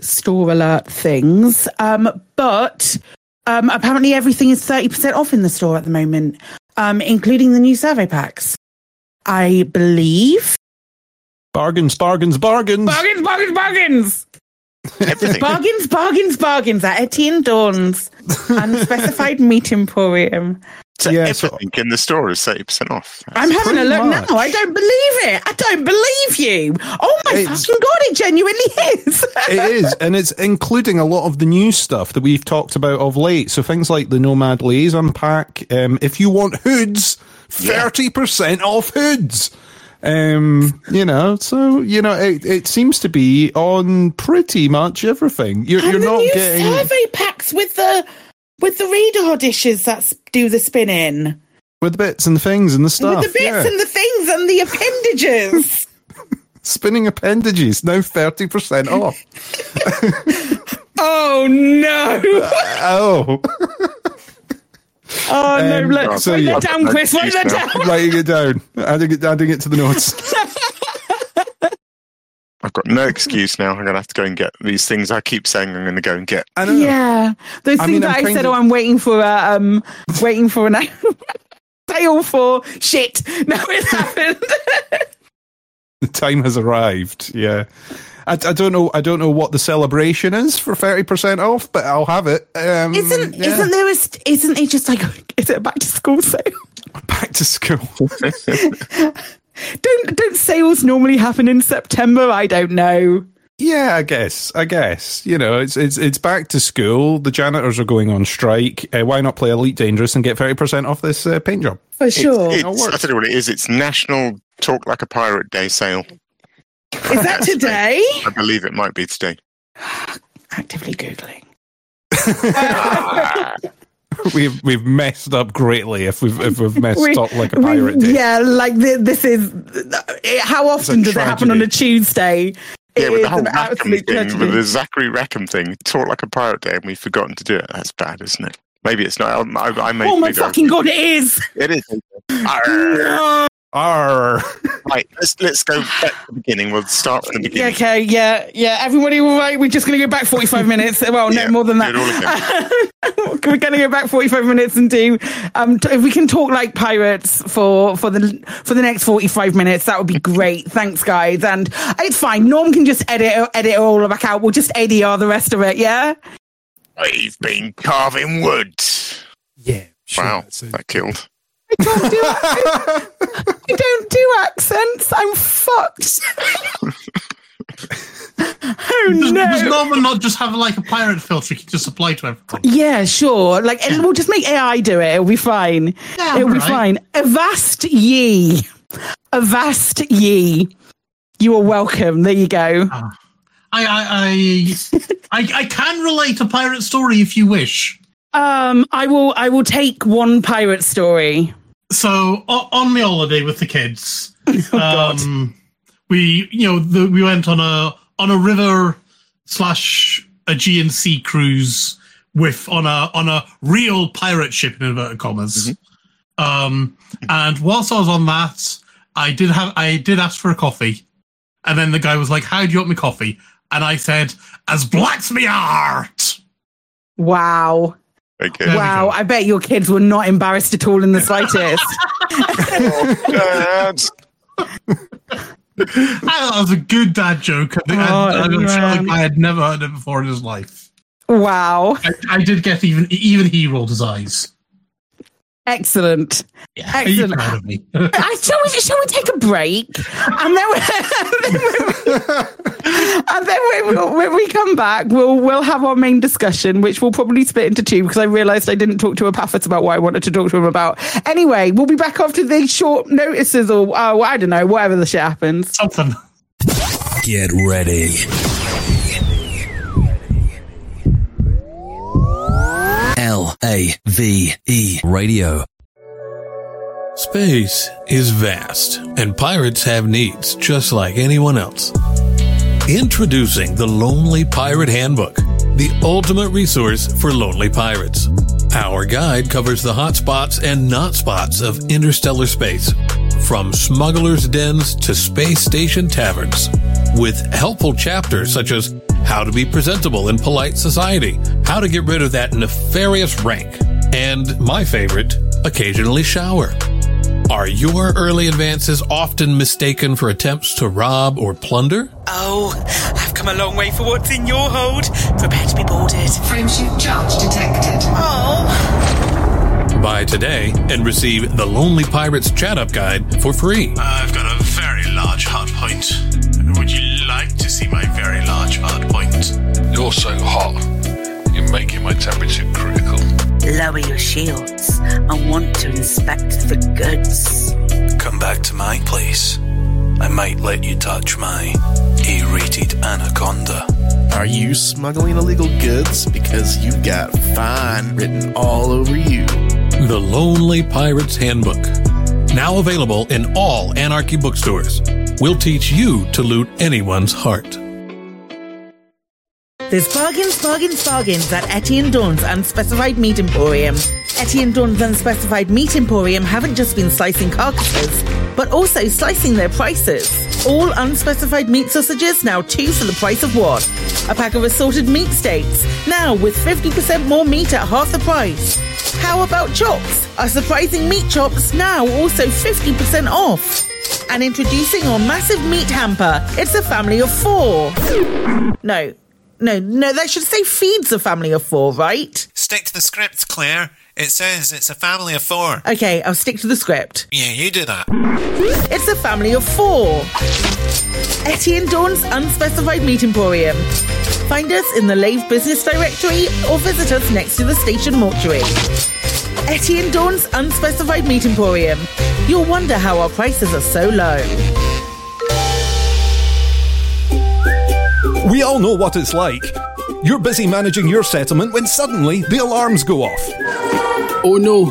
store alert things, um, but um, apparently everything is 30% off in the store at the moment, um, including the new survey packs. I believe. Bargains, bargains, bargains. Bargains, bargains, bargains! bargains, bargains, bargains at Etienne Dawn's unspecified meat emporium. So everything in the store is thirty percent off. I'm having a look much. now. I don't believe it. I don't believe you. Oh my It's- fucking god! It genuinely is. it is, and it's including a lot of the new stuff that we've talked about of late. So things like the Nomad Liaison pack. Um, if you want hoods, thirty percent off hoods. Um, you know, so you know, it, it seems to be on pretty much everything. You're, and you're the not new getting survey packs with the with the radar dishes that do the spinning, with the bits and the things and the stuff. with the bits yeah. and the things and the appendages. Spinning appendages now thirty percent off. oh no! oh. Oh no! Um, Look, so write yeah. that down, Chris. Write that down. Writing it down, adding it, adding it to the notes. I've got no excuse now. I'm going to have to go and get these things. I keep saying I'm going to go and get. I know. Yeah, those I things mean, that I'm I said. of- Oh, I'm waiting for. Uh, um, waiting for an. sale for shit. Now it's happened. The time has arrived. Yeah. I, I don't know. I don't know what the celebration is for thirty percent off, but I'll have it. Um, isn't yeah. isn't there a isn't it just like is it a back to school sale? back to school? Don't don't sales normally happen in September? I don't know. Yeah, I guess. I guess you know it's it's it's back to school. The janitors are going on strike. Uh, why not play Elite Dangerous and get thirty percent off this uh, paint job? For sure. It's, it's, I tell you what it is. It's National Talk Like a Pirate Day sale. Is that today? I believe it might be today. Actively googling. we've we've messed up greatly if we've if we've messed We- up like a we- pirate day. Yeah, like th- this is. Uh, how often does it happen on a Tuesday? Yeah, with the whole an Rackham thing, tragedy. with the Zachary Rackham thing, talk like a pirate day, and we've forgotten to do it. That's bad, isn't it? Maybe it's not. I, I, I may Oh my fucking god, it is! It is. Arr. Arr. Right, let's let's go back to the beginning. We'll start from the Yeah, beginning. okay, yeah, yeah. Everybody, all right? We're just going to go back 45 minutes. Well, no, more than that. We're going to go back 45 minutes and do. Um, t- if we can talk like pirates for for the for the next 45 minutes, that would be great. Thanks, guys. And it's fine. Norm can just edit edit it all back out. We'll just ADR the rest of it. Yeah. I've been carving wood. Yeah. wow, that killed. I can't do I, I don't do accents. I'm fucked. oh Does, no. does Norman not just have like a pirate filter you can just apply to everything? Yeah, sure. Like, and we'll just make AI do it. It'll be fine. Yeah, It'll be right. fine. Avast ye. Avast ye. You are welcome. There you go. Ah. I I I, I I can relate a pirate story if you wish. Um, I will. I will take one pirate story. So o- on the holiday with the kids, God. um, we you know the, we went on a on a river slash Aegean Sea cruise with on a on a real pirate ship in inverted commas. Um, and whilst I was on that, I did have I did ask for a coffee, and then the guy was like, "How do you want me coffee?" And I said, "As black's me art." Wow. Okay. Wow. I bet your kids were not embarrassed at all in the slightest. that was a good dad joke. I think I, Oh, I'm sure man. the had never heard it before in his life. wow. I, I did get even even he rolled his eyes. Excellent. Are you Excellent. proud of me? Uh, shall we shall we take a break and then and then we, we'll, when we come back we'll we'll have our main discussion which we'll probably split into two because I realised I didn't talk to Epaphras about what I wanted to talk to him about. Anyway, we'll be back after these short notices or uh, I don't know whatever the shit happens. Something. Get ready. A V E Radio. Space is vast, and pirates have needs just like anyone else. Introducing the Lonely Pirate Handbook, the ultimate resource for lonely pirates. Our guide covers the hot spots and not spots of interstellar space, from smugglers' dens to space station taverns, with helpful chapters such as how to be presentable in polite society, how to get rid of that nefarious rank, and my favorite, occasionally shower. Are your early advances often mistaken for attempts to rob or plunder? Oh, I've come a long way for what's in your hold. Prepare to be boarded. Frameshift charge detected. Oh. Buy today and receive the Lonely Pirates Chat Up Guide for free. I've got a very large hard point. Would you like to see my very large hard point? You're so hot. You're making my temperature critical. Lower your shields. I want to inspect the goods. Come back to my place. I might let you touch my A-rated anaconda. Are you smuggling illegal goods? Because you've got fine written all over you. The Lonely Pirates Handbook. Now available in all Anarchy bookstores. We'll teach you to loot anyone's heart. There's bargains, bargains, bargains at Etienne Dawn's Unspecified Meat Emporium. Etienne Dawn's Unspecified Meat Emporium haven't just been slicing carcasses, but also slicing their prices. All unspecified meat sausages now two for the price of one. A pack of assorted meat steaks now with 50% more meat at half the price. How about chops? Our surprising meat chops now also 50% off. And introducing our massive meat hamper. It's a family of four. No, no, no, that should say feeds a family of four, right? Stick to the script, Claire. It says it's a family of four. Okay, I'll stick to the script. Yeah, you do that. It's a family of four. Etienne Dawn's Unspecified Meat Emporium. Find us in the Lave Business Directory or visit us next to the station mortuary. Etienne Dawn's Unspecified Meat Emporium. You'll wonder how our prices are so low. We all know what it's like. You're busy managing your settlement when suddenly the alarms go off. Oh no,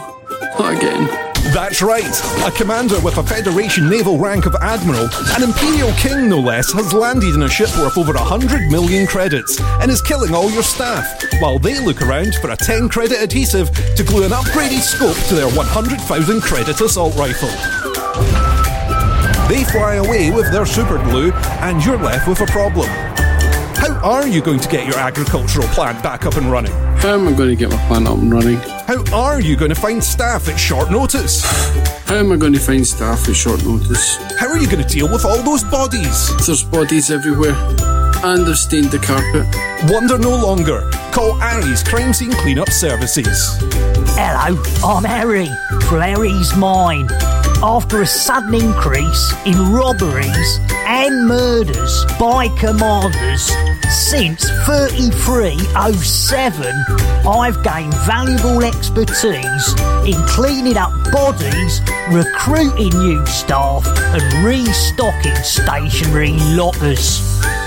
not again. That's right. A commander with a Federation naval rank of Admiral, an Imperial King no less, has landed in a ship worth over 100 million credits and is killing all your staff, while they look around for a 10 credit adhesive to glue an upgraded scope to their 100,000 credit assault rifle. They fly away with their super glue, and you're left with a problem. How are you going to get your agricultural plant back up and running? How am I going to get my plant up and running? How are you going to find staff at short notice? How am I going to find staff at short notice? How are you going to deal with all those bodies? There's bodies everywhere. And they've stained the carpet. Wonder no longer. Call Aries Crime Scene Cleanup Services. Hello, I'm Harry from Harry's Mine. After a sudden increase in robberies and murders by commanders since 3307, I've gained valuable expertise in cleaning up bodies, recruiting new staff, and restocking stationary lockers.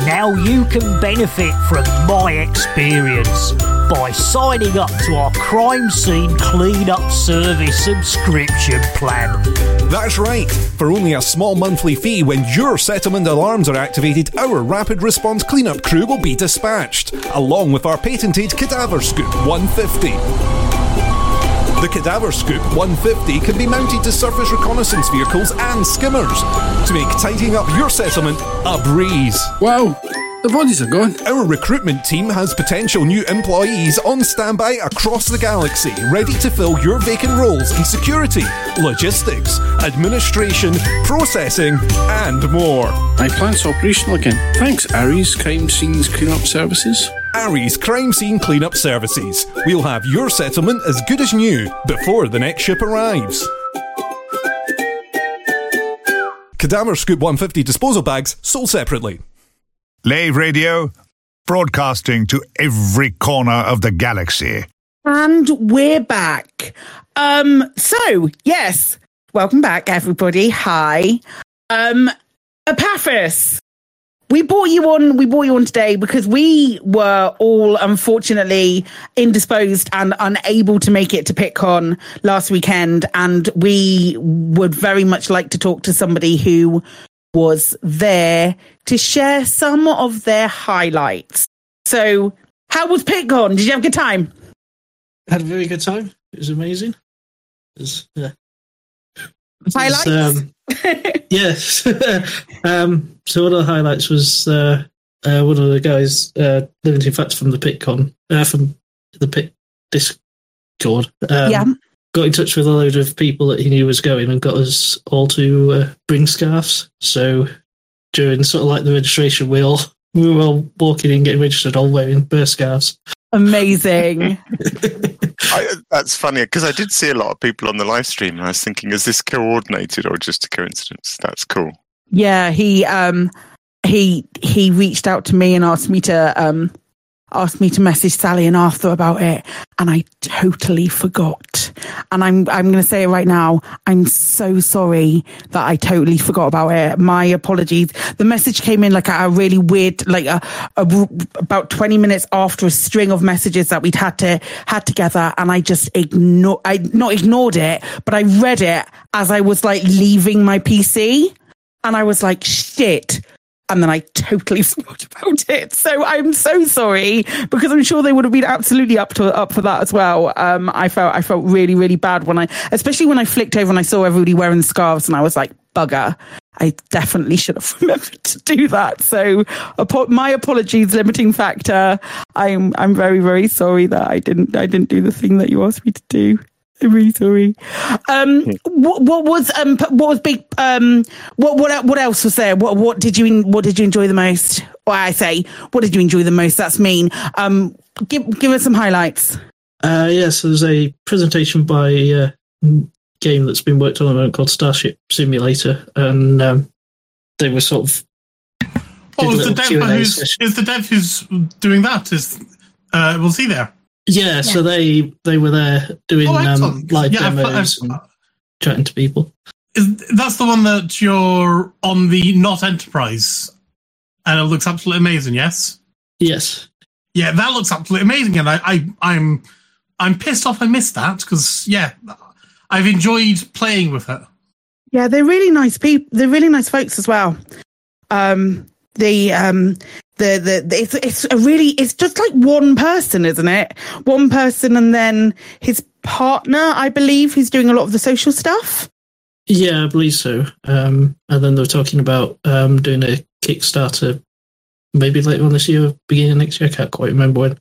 Now you can benefit from my experience by signing up to our crime scene cleanup service subscription plan. That's right. For only a small monthly fee, when your settlement alarms are activated, our rapid response cleanup crew will be dispatched, along with our patented Cadaver Scoop 150. The Cadaver Scoop 150 can be mounted to surface reconnaissance vehicles and skimmers to make tidying up your settlement a breeze. Wow, the bodies are gone. Our recruitment team has potential new employees on standby across the galaxy, ready to fill your vacant roles in security, logistics, administration, processing, and more. My plant's operational again. Thanks, Aries Crime Scenes Cleanup Services. Aries Crime Scene Cleanup Services. We'll have your settlement as good as new before the next ship arrives. Cadaver Scoop 150 disposal bags sold separately. Lave Radio, broadcasting to every corner of the galaxy. And we're back. Um, so yes, welcome back, everybody. Hi. Um, Epaphras, we brought you on. We brought you on today because we were all unfortunately indisposed and unable to make it to PitCon last weekend, and we would very much like to talk to somebody who was there to share some of their highlights. So, how was PitCon? Did you have a good time? Had a very good time. It was amazing. It was, yeah. It was, Highlights? um, yes. um, so one of the highlights was uh, uh, one of the guys, uh, limiting factor from the PitCon, uh, from the Pit Discord. Um, Yeah. Got in touch with a load of people that he knew was going and got us all to uh, bring scarves. So during sort of like the registration, we all we were all walking in, getting registered, all wearing bear scarves. Amazing. I, that's funny because I did see a lot of people on the live stream, and I was thinking, is this coordinated or just a coincidence? That's cool. Yeah, he um he he reached out to me and asked me to um asked me to message Sally and Arthur about it and I totally forgot. And I'm I'm going to say it right now. I'm so sorry that I totally forgot about it. My apologies. The message came in like a, really weird like a, a about 20 minutes after a string of messages that we'd had to had together and I just ignored I not ignored it, but I read it as I was like leaving my PC and I was like, shit. And then I totally forgot about it. So I'm so sorry because I'm sure they would have been absolutely up to up for that as well. Um, I felt I felt really really bad when I, especially when I flicked over and I saw everybody wearing scarves, and I was like, bugger. I definitely should have remembered to do that. So, my apologies, limiting factor. I'm I'm very very sorry that I didn't I didn't do the thing that you asked me to do. I'm really sorry. Um, what, what was um, what was big? Um, what what what else was there? What what did you what did you enjoy the most? Or I say, what did you enjoy the most? That's mean. Um, give give us some highlights. Uh, yes, there's a presentation by uh, game that's been worked on at the moment called Starship Simulator, and um, they were sort of. Oh, is the dev who's is the dev who's doing that? Is uh, was he there? Yeah, so they they were there doing Oh, um, live Yeah, I've- demos I've- and chatting to people. Is that's the one that you're on the not enterprise, and it looks absolutely amazing. Yes. Yes. Yeah, that looks absolutely amazing, and I, I I'm I'm pissed off I missed that because yeah, I've enjoyed playing with it. Yeah, they're really nice people. They're really nice folks as well. Um, the um, the the, the it's it's a really it's just like one person, isn't it? One person, and then his partner, I believe, who's doing a lot of the social stuff. Yeah, I believe so. Um, and then they were talking about um, doing a Kickstarter, maybe later on this year, beginning of next year. I can't quite remember when,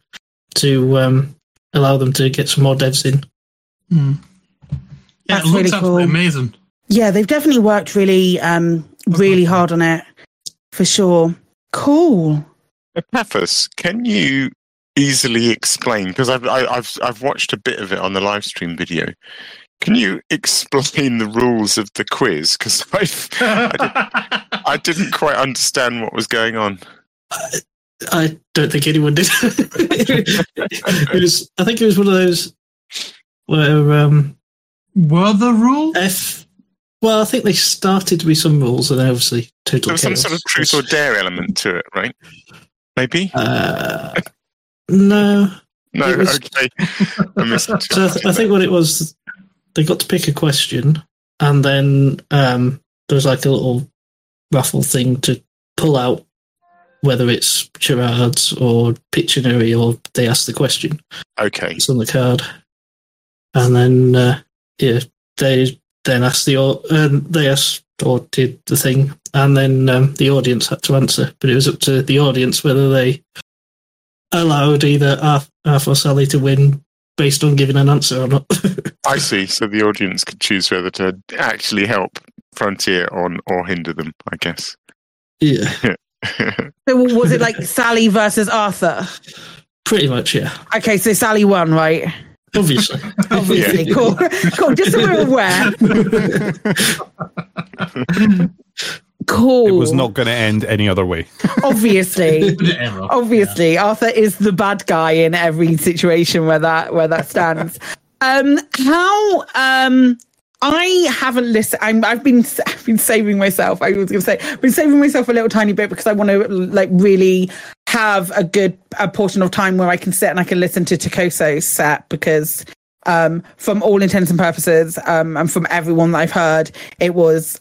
to um, allow them to get some more devs in. Yeah, That's it looks really absolutely cool. amazing. Yeah, they've definitely worked really um really hard on it for sure. Cool. Epaphras, can you easily explain? Because I've I, I've I've watched a bit of it on the live stream video. Can you explain the rules of the quiz? Because I did, I didn't quite understand what was going on. I don't think anyone did. it was, I think it was one of those where um, were the rules? F. Well, I think they started to be some rules, and obviously total There was some chaos. sort of truth or dare element to it, right? Maybe. Uh, no. No, was- okay. I. So I, th- I think what it was, they got to pick a question, and then um, there was like a little raffle thing to pull out whether it's charades or Pictionary or they ask the question. Okay. It's on the card, and then uh, yeah, they then ask the um, they asked or did the thing, and then um, the audience had to answer. But it was up to the audience whether they allowed either Arth, Arth or Sally to win based on giving an answer or not. I see. So the audience could choose whether to actually help Frontier on or hinder them. I guess. yeah, So was it like Sally versus Arthur? pretty much. Yeah, Okay, so Sally won, right? Obviously. Obviously, Yeah. cool, cool. Just so we're aware. cool. It was not going to end any other way. obviously obviously arthur is the bad guy in every situation where that where that stands um how um I haven't listened. I'm, I've been I've been saving myself. I was going to say, I've been saving myself a little tiny bit because I want to like really have a good a portion of time where I can sit and I can listen to Takoso's set because um, from all intents and purposes, um, and from everyone that I've heard, it was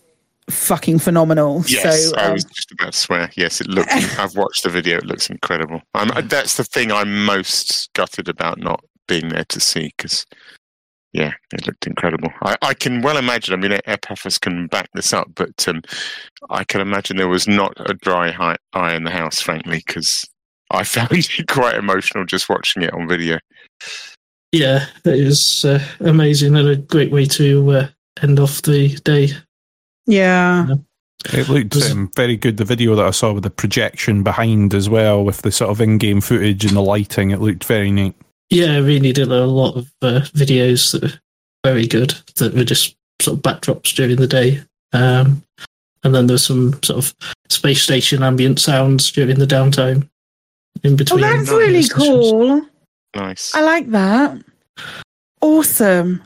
fucking phenomenal. Yes, so I um, was just about to swear. Yes, it looks. I've watched the video. It looks incredible. I'm, that's the thing I'm most gutted about not being there to see because, yeah, it looked incredible. I, I can well imagine. I mean, Epaphras can back this up, but um, I can imagine there was not a dry eye in the house, frankly, because I found it quite emotional just watching it on video. Yeah, it was uh, amazing and a great way to uh, end off the day. Yeah. It looked um, very good. The video that I saw with the projection behind as well, with the sort of in-game footage and the lighting, it looked very neat. Yeah, I really did a lot of uh, videos that were very good that were just sort of backdrops during the day. Um, and then there was some sort of space station ambient sounds during the downtime in between. Oh, that's really cool. Nice. I like that. Awesome.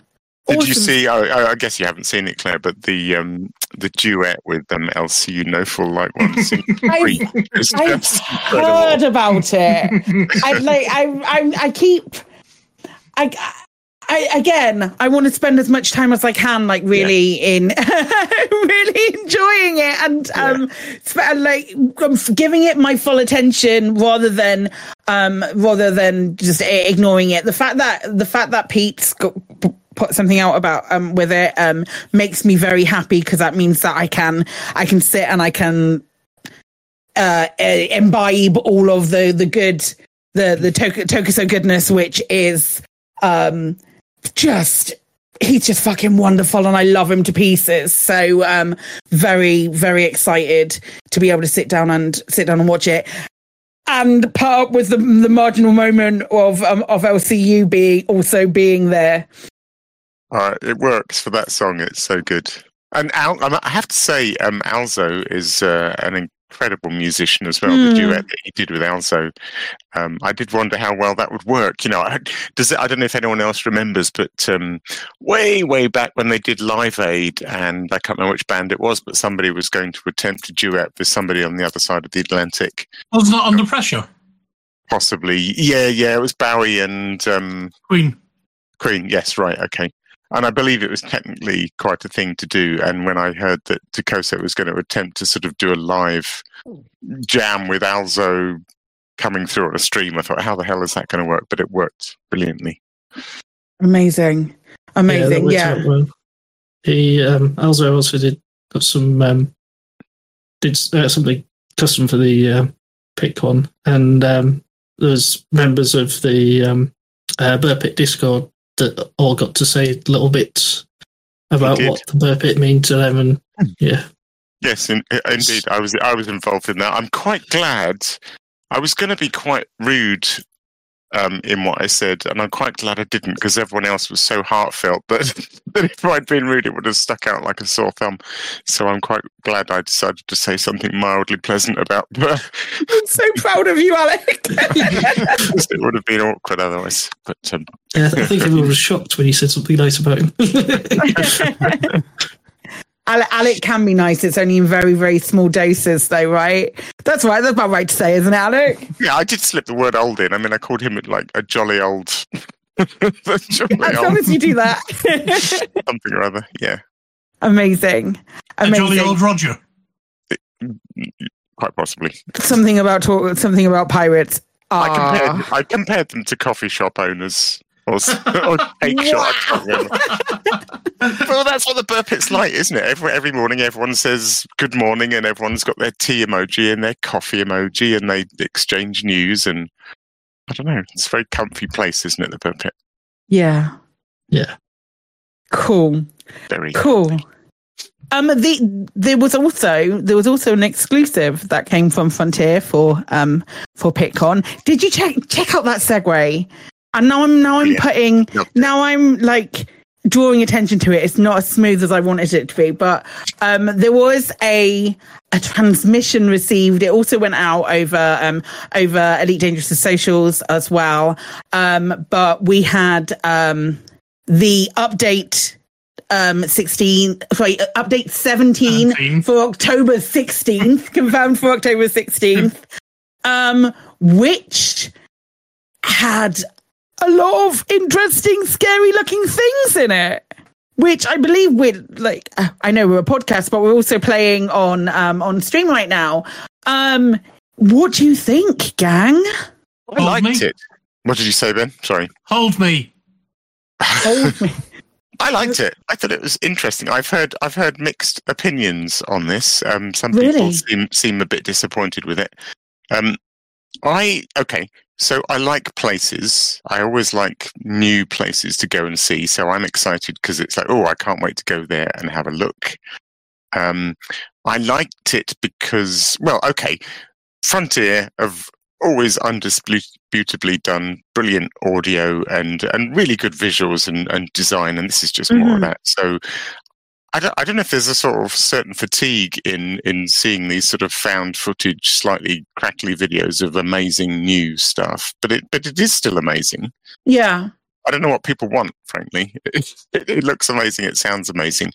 Did you see? I I guess you haven't seen it, Claire, but the um, the duet with um, LCU No Full Like One Scene I've, I've heard about it. I like. I. I. I keep. I. I again. I want to spend as much time as I can, like really in, really enjoying it, and um, sp- like um, giving it my full attention rather than, um, rather than just ignoring it. The fact that the fact that Pete's got, put something out about um with it um makes me very happy because that means that I can I can sit and I can uh, imbibe all of the the good the the Tok- Takoso goodness, which is um just he's just fucking wonderful and I love him to pieces. So um very, very excited to be able to sit down and sit down and watch it. And part with the the marginal moment of um, of LCU being also being there. Uh, it works for that song. It's so good. And Al, I have to say, um, Alzo is uh, an incredible musician as well. The Hmm. duet that he did with Alzo, um, I did wonder how well that would work. You know, I, does it, I don't know if anyone else remembers, but um, way, way back when they did Live Aid, and I can't remember which band it was, but somebody was going to attempt a duet with somebody on the other side of the Atlantic. Was not under pressure. Possibly, yeah, yeah. It was Bowie and um, Queen. Queen, yes, right, okay. And I believe it was technically quite a thing to do. And when I heard that Takoso was going to attempt to sort of do a live jam with Alzo coming through on a stream, I thought, how the hell is that going to work? But it worked brilliantly. Amazing. Amazing. worked Yeah. well. He um, Alzo also did got some um, did uh, something custom for the uh, PitCon, and um, there's members of the um, uh, Burpit Discord that all got to say little bits about what the Burpit mean to them, and hmm. yeah, Yes, in, indeed. I was I was involved in that. I'm quite glad. I was going to be quite rude um, in what I said, and I'm quite glad I didn't because everyone else was so heartfelt that, that if I'd been rude, it would have stuck out like a sore thumb. So I'm quite glad I decided to say something mildly pleasant about. But I'm so proud of you, Alec. it would have been awkward otherwise. But um, yeah I think everyone was shocked when he said something nice about him. Ale- Alec can be nice. It's only in very, very small doses, though, right? That's right. That's about right to say, isn't it, Alec? yeah, I did slip the word old in. I mean, I called him like a jolly old. a jolly As long old as you do that. something or other. Yeah. Amazing. A Amazing. jolly old Roger. quite possibly. something about talk, something about pirates. I Ah. compared, I compared them to coffee shop owners or, s- or cake shop. I can't well, that's what the Burpit's like, isn't it? Every, every morning, everyone says good morning, and everyone's got their tea emoji and their coffee emoji, and they exchange news. And I don't know, it's a very comfy place, isn't it? The Burpit. Yeah. Yeah. Cool. Very Cool. Um, the there was also there was also an exclusive that came from Frontier for um for PitCon. Did you check check out that segue? And now I'm now I'm putting now I'm like drawing attention to it. It's not as smooth as I wanted it to be, but um there was a a transmission received. It also went out over um over Elite Dangerous socials as well. Um, but we had um the update um 16 sorry update 17 for october 16th confirmed for october 16th um which had a lot of interesting scary looking things in it which i believe we're like i know we're a podcast but we're also playing on um on stream right now um what do you think gang I liked it. What did you say, Ben? Sorry. Hold me. Hold me. I liked it. I thought it was interesting. I've heard I've heard mixed opinions on this. Um, some people seem seem a bit disappointed with it. Um, I okay. So I like places. I always like new places to go and see. So I'm excited because it's like, oh, I can't wait to go there and have a look. Um, I liked it because, well, okay, Frontier have always undisputably done brilliant audio and and really good visuals and, and design, and this is just more of Mhm. that. So I don't, I don't know if there's a sort of certain fatigue in in seeing these sort of found footage, slightly crackly videos of amazing new stuff, but it but it is still amazing. yeah I don't know what people want, frankly. It, it looks amazing. It sounds amazing.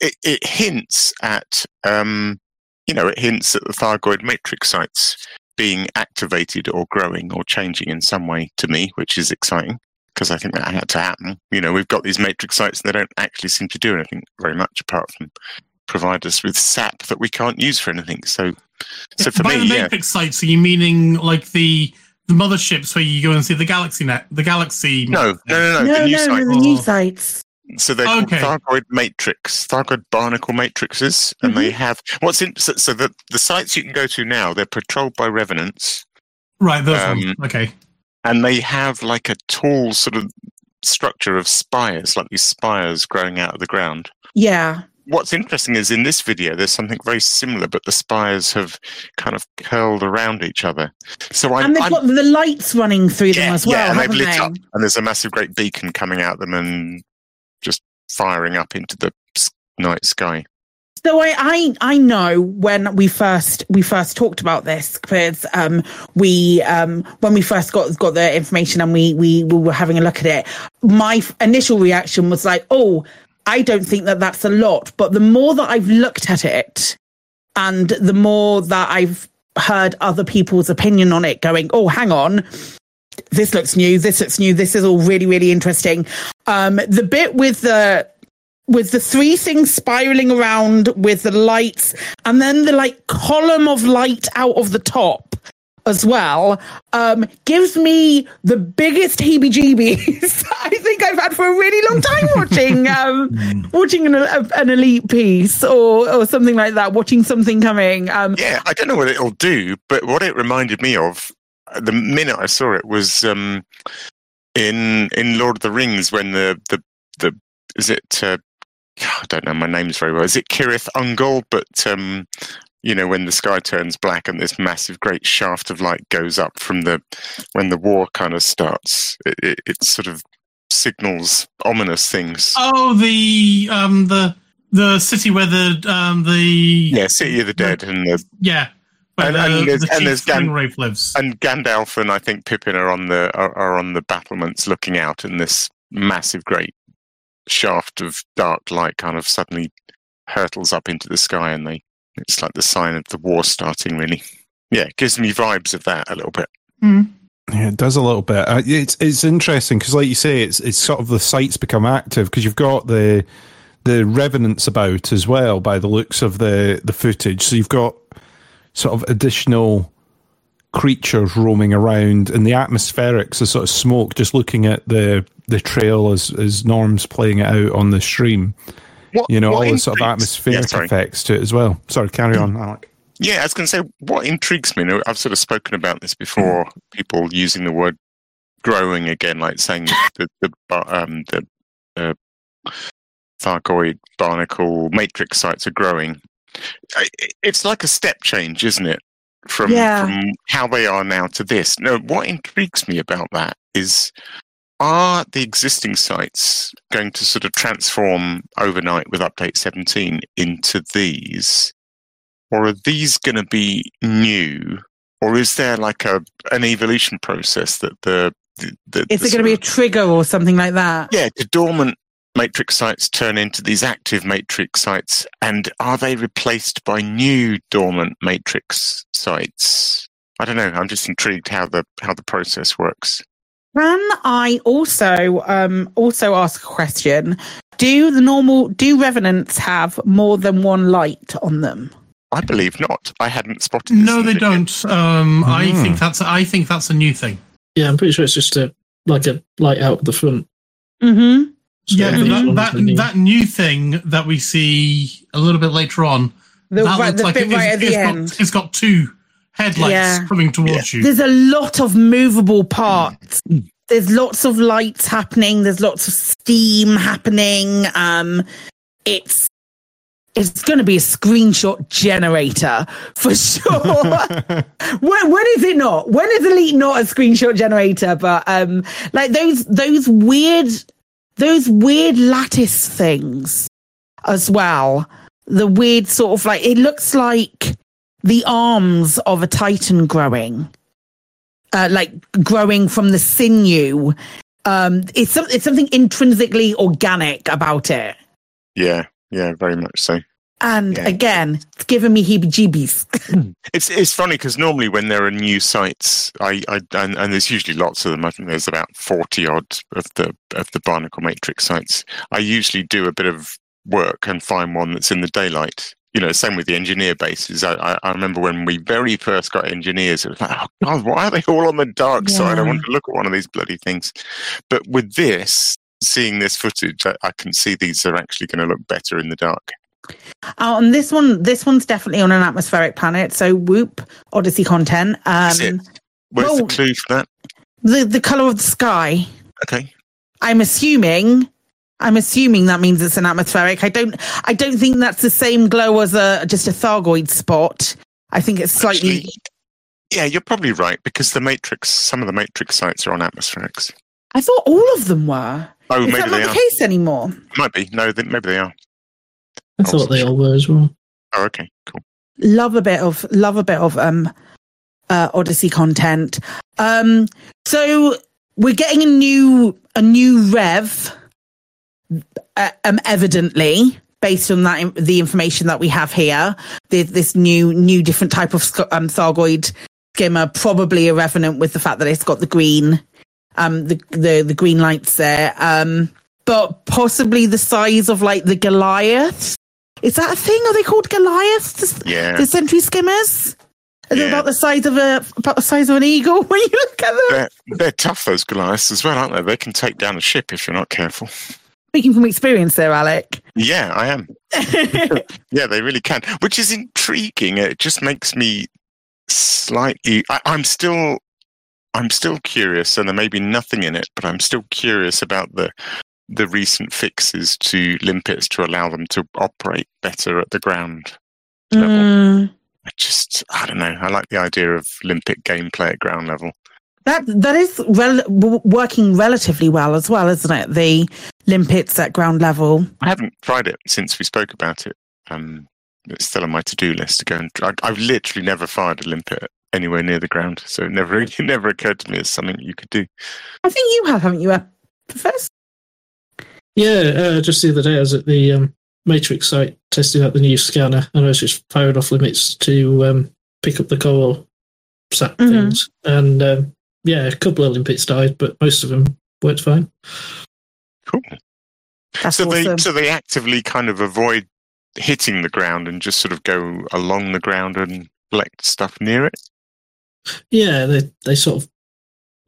It, it hints at, um, you know, it hints at the Thargoid matrix sites being activated or growing or changing in some way to me, which is exciting because I think that had to happen. You know, we've got these matrix sites and they don't actually seem to do anything very much apart from provide us with sap that we can't use for anything. So, so for By me, the yeah. matrix sites, are you meaning like the the motherships where you go and see the galaxy net, the galaxy? No, no, no, no. no the new no site. no the new sites So they're Okay. called Thargoid Matrix, Thargoid Barnacle Matrixes, and they have what's in. So, so the the sites you can go to now they're patrolled by revenants, Right, those Um, ones. Okay. And they have like a tall sort of structure of spires, like these spires growing out of the ground. Yeah. What's interesting is in this video, there's something very similar, but the spires have kind of curled around each other. So I'm, and they've I'm got the lights running through them as well, yeah, and they've lit they? up, and there's a massive great beacon coming out of them and just firing up into the night sky. So I, I I know when we first we first talked about this because um we um when we first got got the information and we we, we were having a look at it my initial reaction was like oh I don't think that that's a lot. But the more that I've looked at it and the more that I've heard other people's opinion on it going oh hang on. This looks new. This looks new. This is all really really interesting. Um the bit with the with the three things spiraling around with the lights and then the like column of light out of the top as well um gives me the biggest heebie jeebies i think i've had for a really long time watching um watching an, a, an elite piece or or something like that watching something coming um. Yeah, I don't know what it'll do, but what it reminded me of uh, the minute I saw it was um, in in Lord of the Rings when the the the is it uh, I don't know my name's very well. Is it Cirith Ungol? But um, you know when the sky turns black and this massive great shaft of light goes up from the when the war kind of starts, it, it, it sort of signals ominous things. Oh, the um the the city where the um the Yeah, City of the Dead and the yeah and, the, and there's, the and there's Gan- lives. and Gandalf and I think Pippin are on the are, are on the battlements looking out, and this massive, great shaft of dark light kind of suddenly hurtles up into the sky, and they it's like the sign of the war starting. Really, yeah, it gives me vibes of that a little bit. Yeah, it does a little bit. Uh, it's it's interesting because, like you say, it's it's sort of the sites become active because you've got the the revenants about as well by the looks of the the footage. So you've got sort of additional creatures roaming around, and the atmospherics, the sort of smoke. Just looking at the the trail as as Norm's playing it out on the stream, What- you know what all the sort of intrigues- atmospheric Yeah, effects to it as well. Sorry, carry on, Alec. Yeah, I was going to say what intrigues me. I've sort of spoken about this before. People using the word "growing" again, like saying the the the, um, the uh, Thargoid barnacle matrix sites are growing. It's like a step change, isn't it? From Yeah. from how they are now to this. Now, what intrigues me about that is are the existing sites going to sort of transform overnight with update 17 into these? Or are these going to be new? Or is there like a an evolution process that the, the, the is the it going to be a trigger or something like that yeah, do dormant matrix sites turn into these active matrix sites? And are they replaced by new dormant matrix sites? I don't know. I'm just intrigued how the how the process works. Can I also um also ask a question? Do the normal do revenants have more than one light on them? I believe not. I hadn't spotted. This No, they don't. Um, I Hmm. think that's I think that's a new thing. Yeah, I'm pretty sure it's just a like a light out the front. Mm-hmm. Yeah, So but that, that, that new thing that we see a little bit later on. The- that right- looks the like it- right at the it's end. Got, it's got two headlights Yeah. coming towards you. There's a lot of movable parts. There's lots of lights happening. There's lots of steam happening. Um, it's it's going to be a screenshot generator for sure. when, when is it not? When is Elite not a screenshot generator? But um, like those those weird those weird lattice things as well. The weird sort of like it looks like the arms of a titan growing, uh, like growing from the sinew. Um, it's some, it's something intrinsically organic about it. Yeah, yeah, very much so. And Yeah. again, it's giving me heebie-jeebies. Hmm. It's it's funny because normally when there are new sites, I, I and, and there's usually lots of them. I think there's about forty odd of the of the Barnacle Matrix sites. I usually do a bit of work and find one that's in the daylight. You know, same with the engineer bases. I, I, I remember when we very first got engineers, it was like, oh God, why are they all on the dark side? I want to look at one of these bloody things. But with this, seeing this footage, I, I can see these are actually going to look better in the dark. Uh, and this one, this one's definitely on an atmospheric planet. So whoop, Odyssey content. Um, Where's well- the clue for that? the the color of the sky. Okay. I'm assuming. I'm assuming that means it's an atmospheric. I don't. I don't think that's the same glow as a just a Thargoid spot. I think it's slightly. Yeah, you're probably right because the matrix, some of the matrix sites are on atmospherics. I thought all of them were. Oh, Is maybe that they not are. the case anymore? Might be. No, they, maybe they are. I thought they all were as well. Oh, okay, cool. love a bit of love a bit of um uh odyssey content um so we're getting a new a new rev uh, um evidently based on that the information that we have here there's this new new different type of sc- um thargoid skimmer probably a revenant with the fact that it's got the green um the the, the green lights there um but possibly the size of like the goliath is that a thing are they called goliaths Yeah. the sentry skimmers are they about the size of a about the size of an eagle when you look at them? They're, they're tough, those Goliaths, as well, aren't they? They can take down a ship if you're not careful. speaking from experience there alec Yeah, I am. yeah, they really can, which is intriguing. It just makes me slightly. I, I'm still, I'm still curious, and there may be nothing in it, but I'm still curious about the the recent fixes to limpets to allow them to operate better at the ground. Mm, I just, I don't know. I like the idea of limpet gameplay at ground level. that that is rel- working relatively well as well isn't it the limpets at ground level I haven't tried it since we spoke about it. Um, it's still on my to-do list to go and try. I've literally never fired a limpet anywhere near the ground, so it never it never occurred to me as something you could do. i think you have haven't you uh, Professor? Yeah, uh, just the other day I was at the um, Matrix site testing out the new scanner, and I was just firing off limpets to um, pick up the coal sat Mhm. things. And um, yeah, a couple of limpets died, but most of them worked fine. Cool. That's so they so they actively kind of avoid hitting the ground and just sort of go along the ground and collect stuff near it. Yeah, they they sort of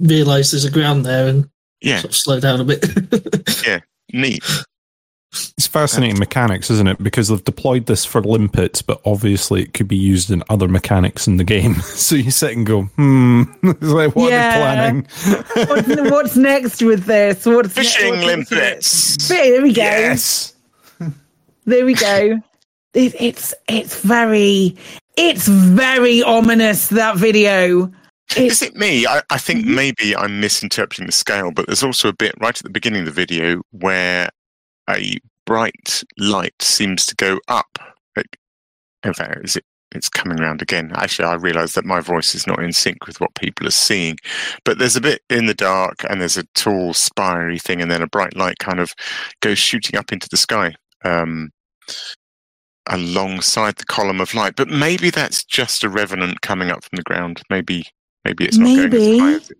realise there's a ground there and Yeah, sort of slow down a bit. yeah, neat. It's fascinating mechanics, isn't it? Because they've deployed this for limpets, but obviously it could be used in other mechanics in the game. So you sit and go, hmm, it's like, what Yeah. are they planning? what's, what's next with this what's ne- Fishing what's next with limpets. there we go Yes. There we go. It, it's it's very it's very ominous that video. Is it me? I, I think Mm-hmm. maybe I'm misinterpreting the scale, but there's also a bit right at the beginning of the video where a bright light seems to go up. Like, in fact, is it? It's coming round again. Actually, I realise that my voice is not in sync with what people are seeing. But there's a bit in the dark, and there's a tall, spiry thing, and then a bright light kind of goes shooting up into the sky. Um, alongside the column of light, but maybe that's just a revenant coming up from the ground. Maybe, maybe it's not going Maybe. as high as it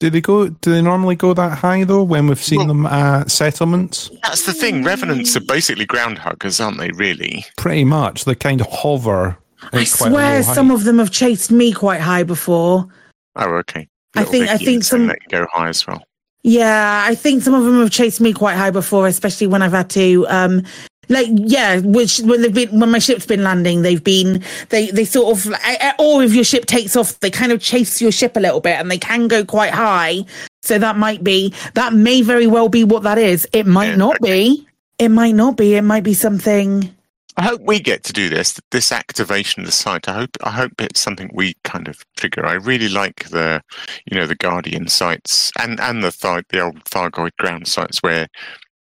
Do they go? Do they normally go that high though? When we've seen them at settlements, That's the thing. Revenants are basically ground huggers, aren't they? Really? pretty much they kind of hover. I swear some of them have chased me quite high before. Oh, okay. I think- I think some- they go high as well. Yeah, I think some of them have chased me quite high before, especially when I've had to um like yeah, which when they've been when my ship's been landing, they've been they they sort of or if your ship takes off, they kind of chase your ship a little bit, and they can go quite high. So that might be that may very well be what that is. It might not be. It might not be. It might be something. I hope we get to do this. This activation of the site. I hope. I hope it's something we kind of trigger. I really like the, you know, the Guardian sites and and the Thar- the old Thargoid ground sites where,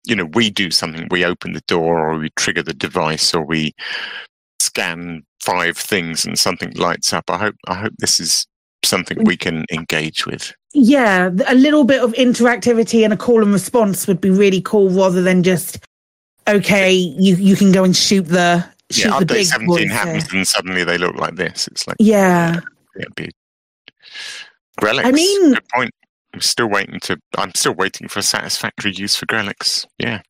you know, we do something. We open the door or we trigger the device or we scan five things and something lights up. I hope. I hope this is something we can engage with. Yeah, a little bit of interactivity and a call and response would be really cool, rather than just okay, you you can go and shoot the shoot yeah, the update big seventeen happens there. and suddenly they look like this. It's like Yeah. Yeah, it'd be Grelix. I mean- good point. I'm still waiting to. I'm still waiting for a satisfactory use for Grelix. Yeah.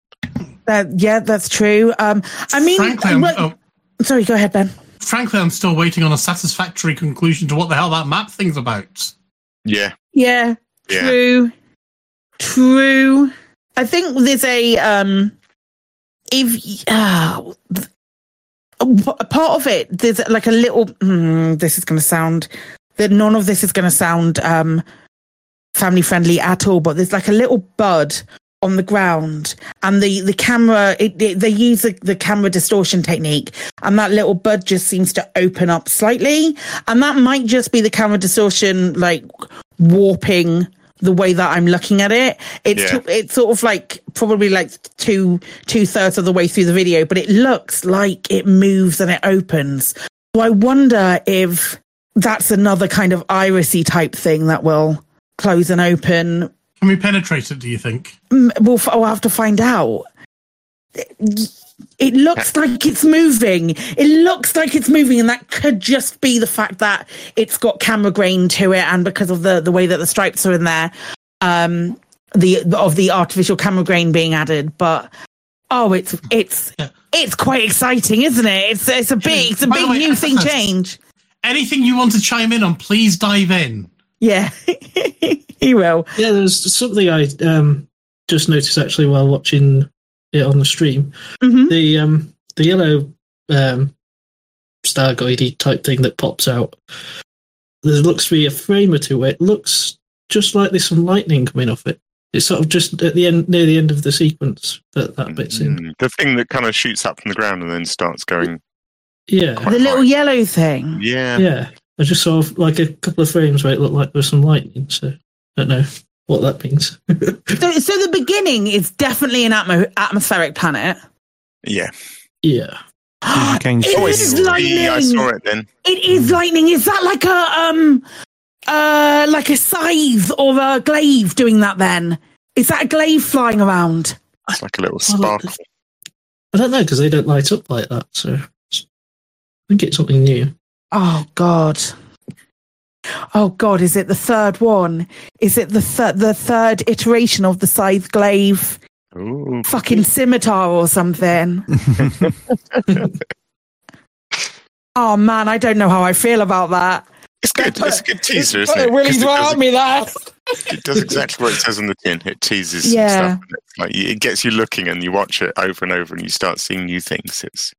That, yeah, that's true. Um, I mean, Frankly, I'm- well- sorry, go ahead, Ben. Frankly, I'm still waiting on a satisfactory conclusion to what the hell that map thing's about. Yeah. Yeah, Yeah. true, true. I think there's a um, if uh, a part of it, there's like a little. Mm, this is going to sound that none of this is going to sound um family friendly at all. But there's like a little bud on the ground, and the the camera it, it, they use the, the camera distortion technique, and that little bud just seems to open up slightly, and that might just be the camera distortion like warping the way that I'm looking at it. It's Yeah. it's sort of like probably like two two thirds of the way through the video, but it looks like it moves and it opens. So I wonder if that's another kind of irisy type thing that will close and open. Can we penetrate it? Do you think? Mm, We'll, f- I'll have to find out. It looks like it's moving. It looks like it's moving, and that could just be the fact that it's got camera grain to it, and because of the the way that the stripes are in there, um, the of the artificial camera grain being added. But oh, it's it's it's quite exciting, isn't it? It's it's a big it's a By big way, new thing change. Anything you want to chime in on, please dive in. Yeah, he will. Yeah, there's something I um, just noticed actually while watching it on the stream. Mm-hmm. The um, the yellow um, thargoidy type thing that pops out. There looks to be a frame or two. where It looks just like there's some lightning coming off it. It's sort of just at the end, near the end of the sequence that that bit's in. Mm, The thing that kind of shoots up from the ground and then starts going. Yeah, The little yellow thing. Yeah. yeah. I just saw like a couple of frames where it looked like there was some lightning. So I don't know what that means. So, so the beginning is definitely an atmo- atmospheric planet. Yeah. Yeah. It Oh, is it's- lightning. I saw it then. It is lightning. Is that like a um uh like a scythe or a glaive doing that then? Is that a glaive flying around? It's like a little sparkle. I don't know because they don't light up like that. So I think it's something new. Oh god. Oh god, is it the third one? Is it the third the third iteration of the scythe glaive Ooh. fucking scimitar or something? oh man, I don't know how I feel about that. It's good. It's a good teaser, isn't It it? really 'Cause it threw does- at me that. It does exactly what it says on the tin. It teases Yeah. stuff. like it gets you looking, and you watch it over and over, and you start seeing new things. It's.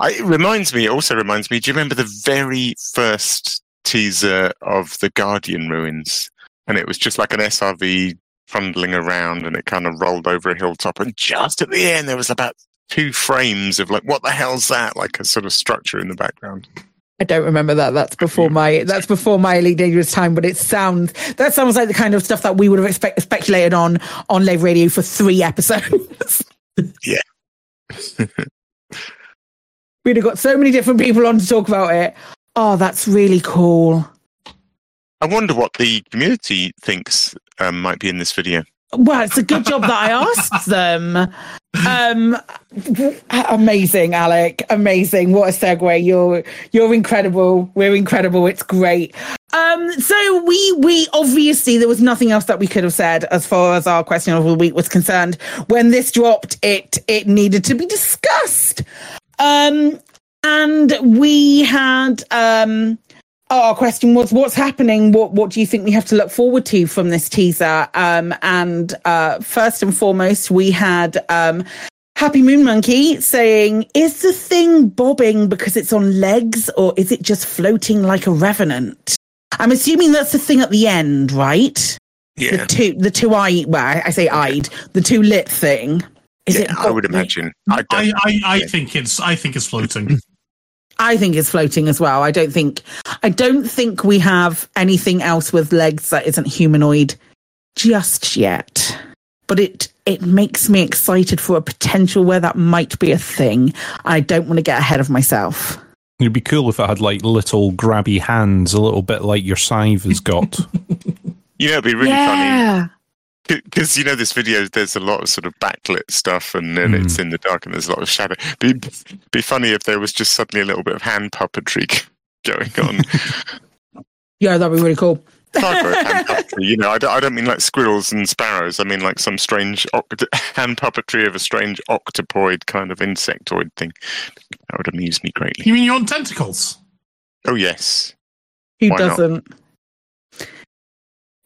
I, it reminds me. It also reminds me. Do you remember the very first teaser of the Guardian ruins? And it was just like an SRV trundling around, and it kind of rolled over a hilltop, and just at the end there was about two frames of like, what the hell's that? Like a sort of structure in the background. I don't remember that. That's before my that's before my elite dangerous time. But it sounds that sounds like the kind of stuff that we would have expect, speculated on on live radio for three episodes. Yeah. We'd have got so many different people on to talk about it. Oh, that's really cool. I wonder what the community thinks um, might be in this video. Well, it's a good job that I asked them. Um, amazing, Alec. Amazing. What a segue. You're you're incredible. We're incredible. It's great. Um, so we we obviously there was nothing else that we could have said as far as our question of the week was concerned. When this dropped, it it needed to be discussed. Um, and we had um our question was what's happening? What what do you think we have to look forward to from this teaser? Um and uh first and foremost we had um happy moon monkey saying is the thing bobbing because it's on legs or is it just floating like a revenant? I'm assuming that's the thing at the end right? Yeah. the two the two eye well i say eyed the two lit thing is it I would imagine. I, I, I, I think it's I think it's floating. I think it's floating as well. I don't think I don't think we have anything else with legs that isn't humanoid just yet. But it it makes me excited for a potential where that might be a thing. I don't want to get ahead of myself. It'd be cool if it had like little grabby hands, a little bit like your scythe has got. You know, it'd be really funny yeah. Because you know this video. There's a lot of sort of backlit stuff, and then it's mm. in the dark, and there's a lot of shadow. Be be funny if there was just suddenly a little bit of hand puppetry going on. Yeah, that'd be really cool. Hand puppetry, you know, I don't, I don't mean like squirrels and sparrows. I mean like some strange oct- hand puppetry of a strange octopoid kind of insectoid thing. That would amuse me greatly. You mean you want tentacles? Oh yes. Who Why not? doesn't?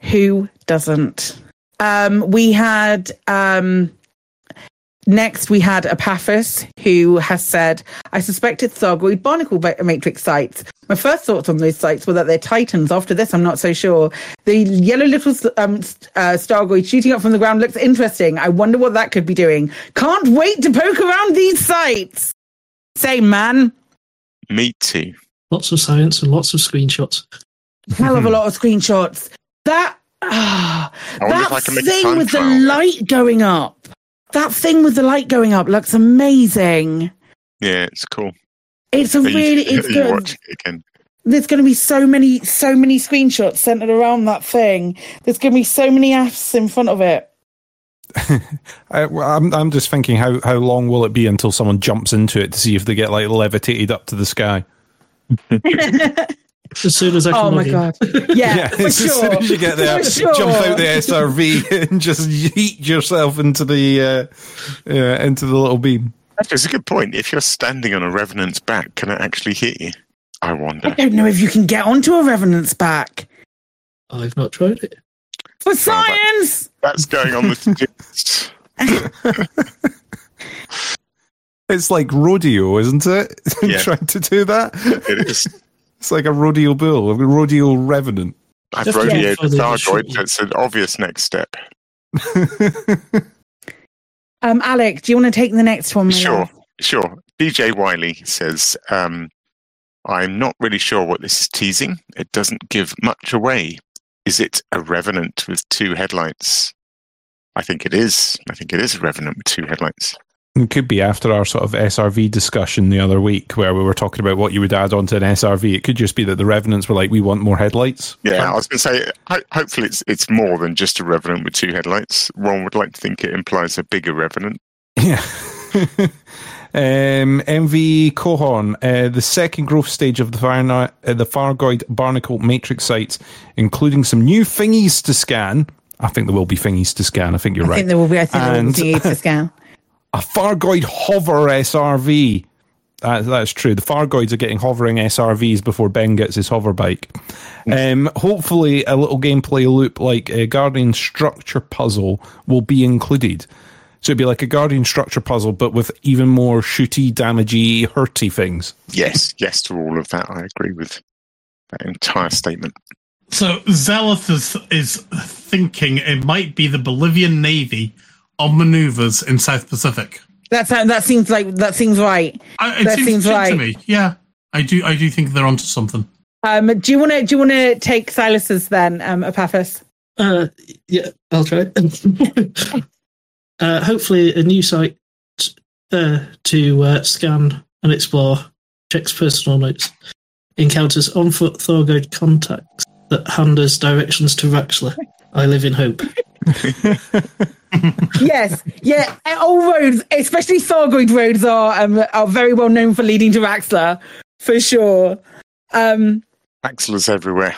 Who doesn't? Um, we had um, next, we had Epaphras, who has said, I suspected Thargoid barnacle ba- matrix sites. My first thoughts on those sites were that they're titans. After this, I'm not so sure. The yellow little um, uh, Thargoid shooting up from the ground looks interesting. I wonder what that could be doing. Can't wait to poke around these sites. Same, man. Me too. Lots of science and lots of screenshots. Hell of a lot of screenshots. That ah, I that I can make a thing time with the light going up. That thing with the light going up looks amazing. Yeah, it's cool. It's a Are you- really, it's are you good. watching it again? There's going to be so many, so many screenshots centered around that thing. There's going to be so many apps in front of it. I, well, I'm I'm just thinking how how long will it be until someone jumps into it to see if they get like levitated up to the sky? As soon as I can Oh my in. god! Yeah, for as sure. soon as you get there, sure. jump out the SRV and just yeet yourself into the uh, uh, into the little beam. That's a good point. If you're standing on a revenant's back, can it actually hit you? I wonder. I don't know if you can get onto a revenant's back I've not tried it. for science. That's going on with It's like rodeo, isn't it? Yeah. Trying to do that. It is. It's like a rodeo bull, a rodeo revenant. I've Just rodeoed yeah, a for the Thargoid, visual. so it's an obvious next step. Um, Alec, do you want to take the next one? Sure, love? sure. DJ Wiley says, um, I'm not really sure what this is teasing. It doesn't give much away. Is it a Revenant with two headlights? I think it is. I think it is a Revenant with two headlights. It could be after our sort of SRV discussion the other week, where we were talking about what you would add onto an SRV. It could just be that the revenants were like, "We want more headlights." Yeah, I was going to say, ho- hopefully it's it's more than just a Revenant with two headlights. One would like to think it implies a bigger Revenant. Yeah. um, MV Cohorn, uh, the second growth stage of the, Farna- uh, the Fargoid Barnacle matrix sites, including some new thingies to scan. I think there will be thingies to scan. I think you're I right. think there will be. I think there will And- be to scan. a Fargoid hover SRV. That, that's true. The Fargoids are getting hovering SRVs before Ben gets his hover bike. Um, hopefully, a little gameplay loop like a Guardian structure puzzle will be included. So it'd be like a Guardian structure puzzle, but with even more shooty, damagey, hurty things. Yes, yes to all of that. I agree with that entire statement. So Zealoth is, is thinking it might be the Bolivian Navy on maneuvers in South Pacific. That's that seems like that seems right. I, it that seems, seems seems right. to me. Yeah, I do. I do think they're onto something. Um, do you want to do you want to take Silas's then, um, Epaphras? Uh, yeah, I'll try. uh, hopefully, a new site uh, to uh, scan and explore, checks personal notes, encounters on foot Thargoid contacts that hand us directions to Raxxla. I live in hope. yes, yeah. All roads, especially Thargoid roads, are um, are very well known for leading to Raxxla, for sure. Um, Raxxla's everywhere.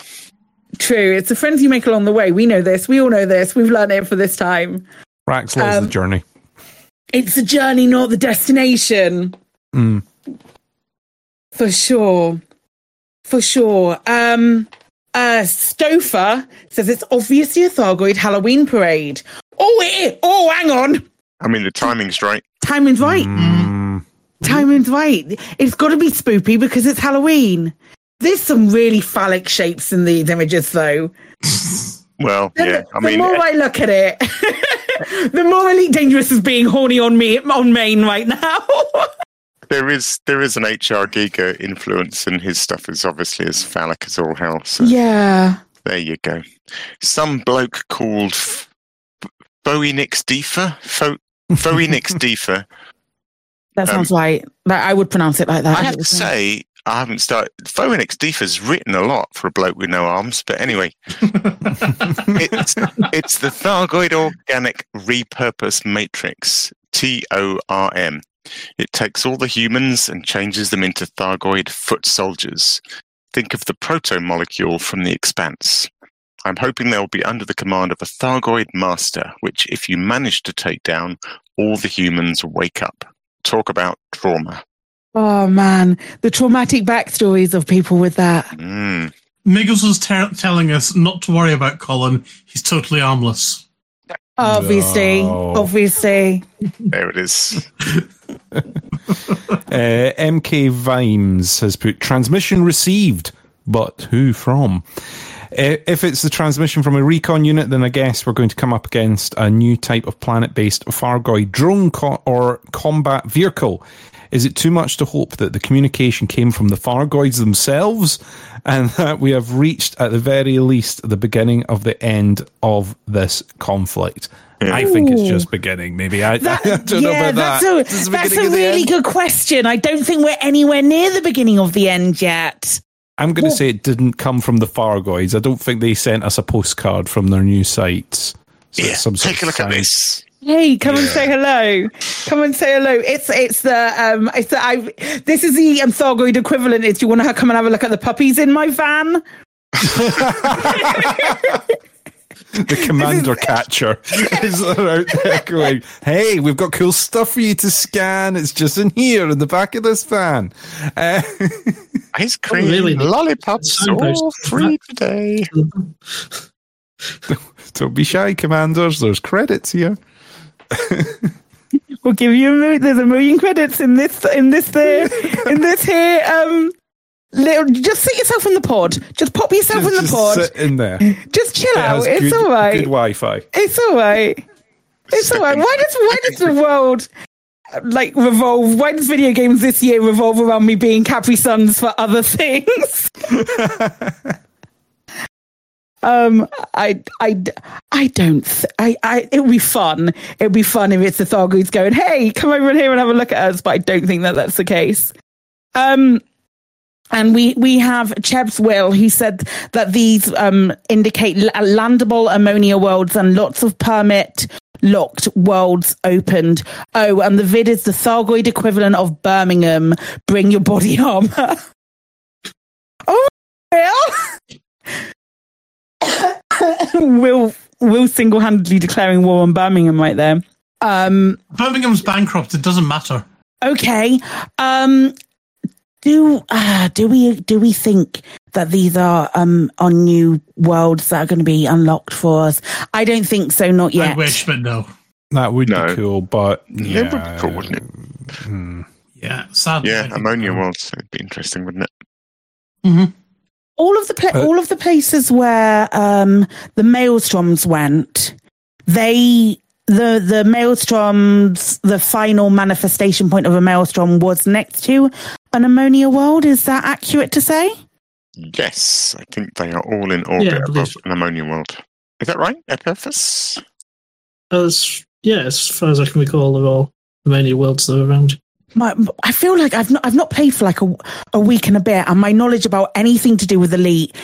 true. It's the friends you make along the way. We know this. We all know this. We've learned it for this time. Raxxla is Um, the journey. It's the journey, not the destination. Mm. For sure. For sure. Um uh Stouffer says it's obviously a Thargoid Halloween parade. Oh it, oh hang on. I mean, the timing's right. Timing's right. Mm. Timing's right. It's gotta be spoopy because it's Halloween. There's some really phallic shapes in these images though. Well, The, yeah. I the mean, more I look at it, the more Elite Dangerous is being horny on me on main right now. there is there is an HR Giger influence, and his stuff is obviously as phallic as all hell. So yeah. there you go. Some bloke called F- Phoenix Defa, Pho- Phoenix Defa. That Um, sounds right. Like, I would pronounce it like that. I have to say, I haven't started. Phoenix Defa's written a lot for a bloke with no arms, but anyway, it's it's the Thargoid Organic Repurpose Matrix T O R M. It takes all the humans and changes them into Thargoid foot soldiers. Think of the proto molecule from the Expanse. I'm hoping they'll be under the command of a Thargoid master, which, if you manage to take down, all the humans wake up. Talk about trauma. Oh man, the traumatic backstories of people with that. Mm. Niggles was ter- telling us not to worry about Colin. He's totally armless. Obviously, No. obviously. There it is. Uh, MK Vimes has put transmission received, but who from? Uh, if it's the transmission from a recon unit, then I guess we're going to come up against a new type of planet based Fargoid drone co- or combat vehicle. Is it too much to hope that the communication came from the Fargoids themselves and that we have reached, at the very least, the beginning of the end of this conflict? I think it's just beginning, maybe. I, That- I don't know about that's that. a, This is the that's a really good question. I don't think we're anywhere near the beginning of the end yet. I'm going to Well- say it didn't come from the Fargoids. I don't think they sent us a postcard from their new sites. So Yeah, some take a of look at this. Hey, come and say hello. Come and say hello. It's it's the um it's the I this is the um, Thargoid equivalent. Is do you want to come and have a look at the puppies in my van? The commander catcher is out there going, "Hey, we've got cool stuff for you to scan. It's just in here in the back of this van." Uh, Ice Oh, cream, really? lollipops, Signpost. all free today. don't be shy, commanders. There's credits here. We'll give you a million. There's a million credits in this in this there in this here um. Little, just sit yourself in the pod. Just pop yourself in the Just pod. sit in there. Just chill It out. It's good, all right. Good Wi-Fi. It's all right. It's all right. Why does why does the world like revolve? Why does video games this year revolve around me being Capri Suns for other things? Um, I I I don't. Th- I I it would be fun. It would be fun if it's the Thargoids going, "Hey, come over here and have a look at us." But I don't think that that's the case. Um. And we, we have Cheb's will. He said that these um, indicate landable ammonia worlds and lots of permit locked worlds opened. Oh, and the vid is the Thargoid equivalent of Birmingham. Bring your body armor. oh, Will? Will Will single handedly declaring war on Birmingham right there. Um, Birmingham's bankrupt. It doesn't matter. Okay. Um do uh, do we do we think that these are um on new worlds that are going to be unlocked for us? I don't think so. Not yet. I wish, but no. That would No. be cool, but Yeah, yeah, it would be cool, wouldn't it? hmm. Yeah, sadly. Yeah, ammonia worlds. It'd be interesting, wouldn't it? Mhm. All of the pla- Uh, all of the places where um the maelstroms went, they the the maelstroms the final manifestation point of a maelstrom was next to an ammonia world. Is that accurate to say? Yes, I think they are all in orbit Yeah, above so. an ammonia world. Is that right, Epaphras? As yeah, as far as I can recall, they're all the many worlds that are around. My I feel like I've not I've not played for like a, a week and a bit, and my knowledge about anything to do with Elite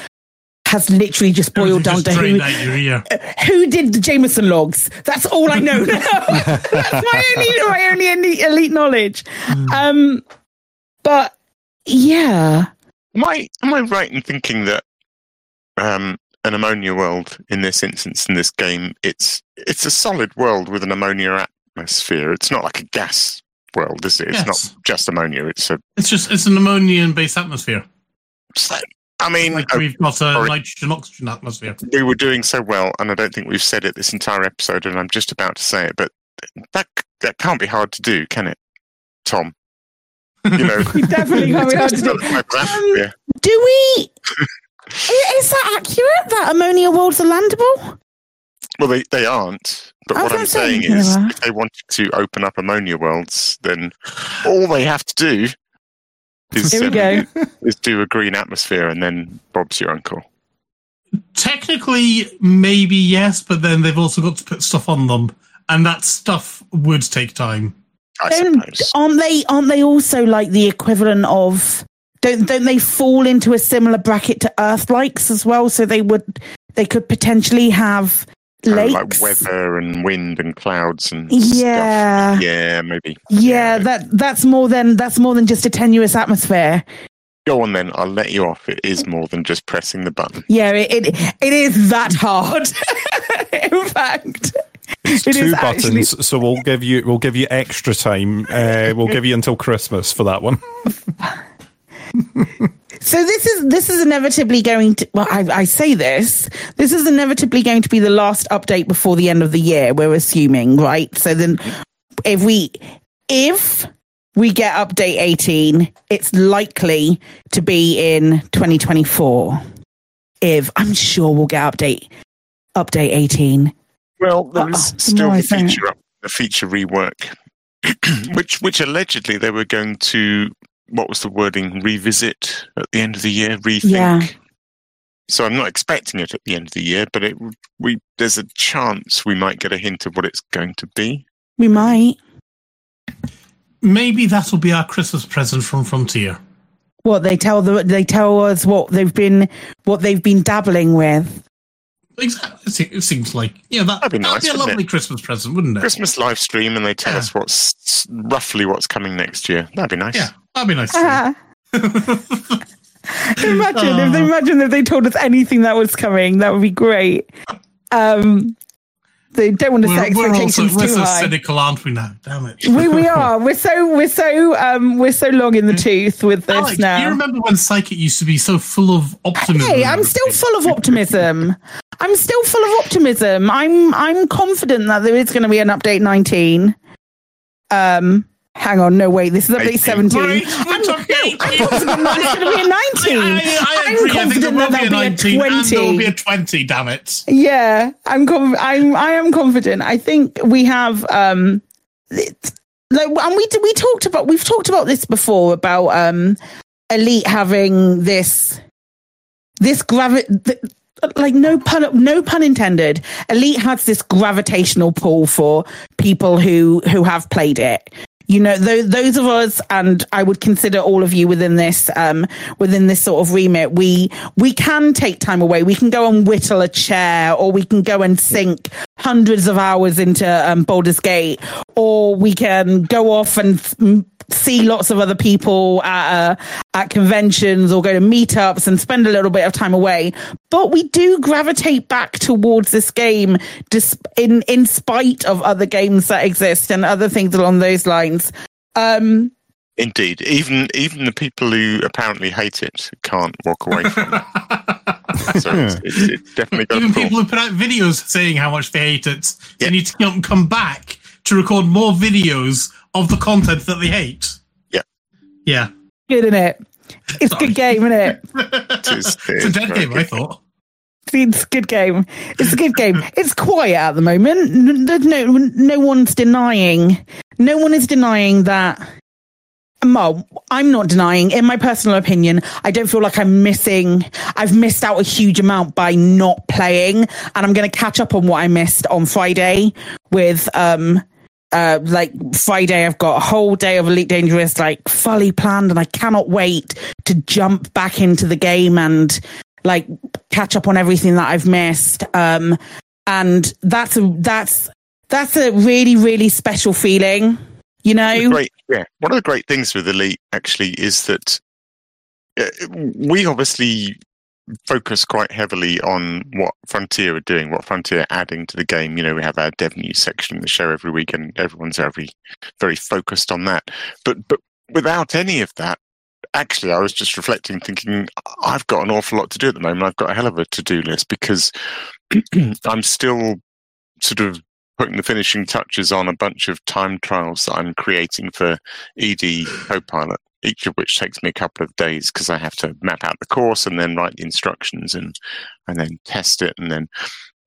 has literally just boiled down Just to who out your ear. who did the Jameson logs. That's all I know now. That's my only my only elite, elite knowledge. Um, but yeah, Am I am I right in thinking that um, an ammonia world in this instance in this game it's it's a solid world with an ammonia atmosphere. It's not like a gas world, is? It's Yes. not just ammonia. It's a. It's just it's an ammonia-based atmosphere. it's I mean, Like uh, we've got a sorry. nitrogen oxygen atmosphere. we were doing so well, and I don't think we've said it this entire episode, and I'm just about to say it, but that that can't be hard to do, can it, Tom? You know, we definitely can't be hard to do. Another type of atmosphere. Do we? Is that accurate? That ammonia worlds are landable? Well, they, they aren't. But I what was I'm saying saying is, if they wanted to open up ammonia worlds, then all they have to do is, Here we um, go. is do a green atmosphere, and then Bob's your uncle. Technically, maybe yes, but then they've also got to put stuff on them, and that stuff would take time. I Don't, suppose. aren't they? Aren't they also like the equivalent of? Don't don't they fall into a similar bracket to Earth likes as well? So they would they could potentially have Uh, lakes. like weather and wind and clouds and Yeah. stuff. Yeah, maybe. Yeah, that that's more than that's more than just a tenuous atmosphere. Go on then. I'll let you off. It is more than just pressing the button. Yeah, it it, it is that hard. In fact, It's It two is buttons, actually- so we'll give you we'll give you extra time. Uh, we'll give you until Christmas for that one. So this is this is inevitably going to. Well, I, I say this. This is inevitably going to be the last update before the end of the year. We're assuming, right? So then, if we if we get update eighteen, it's likely to be in twenty twenty four. If I'm sure we'll get update update eighteen. Well, there uh-uh. is Uh-uh, still the feature up, the feature rework, which which allegedly they were going to what was the wording revisit at the end of the year, rethink. Yeah. So I'm not expecting it at the end of the year, but it we there's a chance we might get a hint of what it's going to be. We might. Maybe that'll be our Christmas present from Frontier. What they tell the they tell us what they've been what they've been dabbling with. Exactly. It seems like yeah, that, that'd be nice, be a lovely it? Christmas present, wouldn't it? Christmas live stream, and they tell us what's roughly what's coming next year. That'd be nice. Yeah, that'd be nice. Ah. imagine if they imagine if they told us anything that was coming, that would be great. Um, they don't want to set We're, we're also expectations we're too so high. cynical, aren't we? Now, damn it. we we are. We're so we're so um we're so long in the tooth with this Alex, now. do you remember when Psychic used to be so full of optimism? Hey, I'm still full of optimism. I'm still full of optimism. I'm I'm confident that there is going to be an update 19. Um, hang on, no wait, this is update 17. Right, I'm, no, I'm confident that there's going to be a 19. I, I I'm agree. I think there confident will be a there'll 19 and there will be a 20, damn it. Yeah, I'm conf- I'm I am confident. I think we have um it- like and we we talked about we've talked about this before about um elite having this this gravi th- like no pun no pun intended elite has this gravitational pull for people who who have played it you know those, those of us and i would consider all of you within this um within this sort of remit we we can take time away. We can go and whittle a chair or we can go and sink hundreds of hours into um, Baldur's Gate or we can go off and see lots of other people at uh, at conventions or go to meetups and spend a little bit of time away. But we do gravitate back towards this game dis- in in spite of other games that exist and other things along those lines. Um Indeed, even even the people who apparently hate it can't walk away from it. so it's, it's, it's definitely got Even a people who put out videos saying how much they hate it, they need to come, come back to record more videos of the content that they hate. Yeah. Yeah. good in it it's a good game isn't it It is, it It's a is dead very game, I thought. It's a good game. It's a good game. It's quiet at the moment. N- There's no no one's denying. No one is denying that. Well, I'm not denying. In my personal opinion, I don't feel like I'm missing. I've missed out a huge amount by not playing, and I'm going to catch up on what I missed on Friday with um uh, like Friday, I've got a whole day of Elite Dangerous like fully planned, and I cannot wait to jump back into the game and like catch up on everything that I've missed. Um, and that's a that's that's a really really special feeling, you know. great, yeah. One of the great things with Elite actually is that uh, we obviously focus quite heavily on what Frontier are doing, what Frontier are adding to the game. You know, we have our dev news section in the show every week, and everyone's very, very focused on that. But but without any of that, actually, I was just reflecting, thinking I've got an awful lot to do at the moment. I've got a hell of a to do list because I'm still sort of putting the finishing touches on a bunch of time trials that I'm creating for ED Copilot, each of which takes me a couple of days because I have to map out the course and then write the instructions and and then test it and then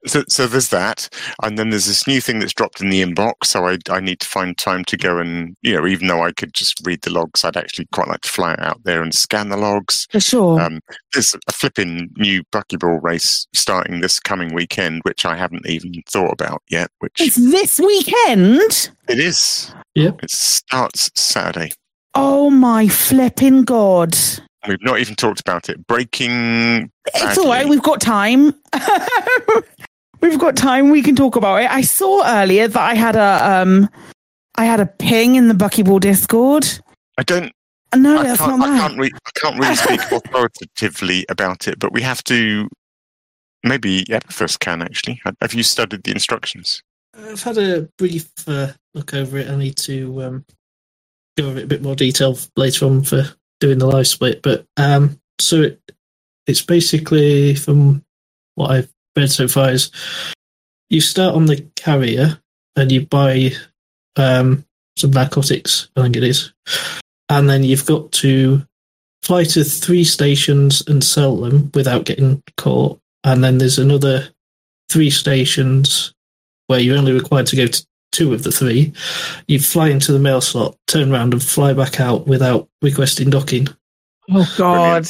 so so there's that and then there's this new thing that's dropped in the inbox so I I need to find time to go and you know even though I could just read the logs I'd actually quite like to fly out there and scan the logs For sure. um, there's a flipping new buckyball race starting this coming weekend, which I haven't even thought about yet. Which It's this weekend. it is. Yep. It starts Saturday. Oh my flipping god! We've not even talked about it. Breaking. It's all right. We've got time. We've got time. We can talk about it. I saw earlier that I had a um, I had a ping in the Buckyball Discord. I don't. No, I that's can't, not I mine. can't, re- I can't really speak authoritatively about it, but we have to. Maybe Epaphras can actually. Have- Have you studied the instructions? I've had a brief uh, look over it. I need to um, go over it a bit more detail later on for doing the live split. But um, so it, it's basically from what I've read so far is you start on the carrier and you buy um, some narcotics, I think it is, and then you've got to fly to three stations and sell them without getting caught, and then there's another three stations where you're only required to go to two of the three. You fly into the mail slot, turn around, and fly back out without requesting docking. Oh God.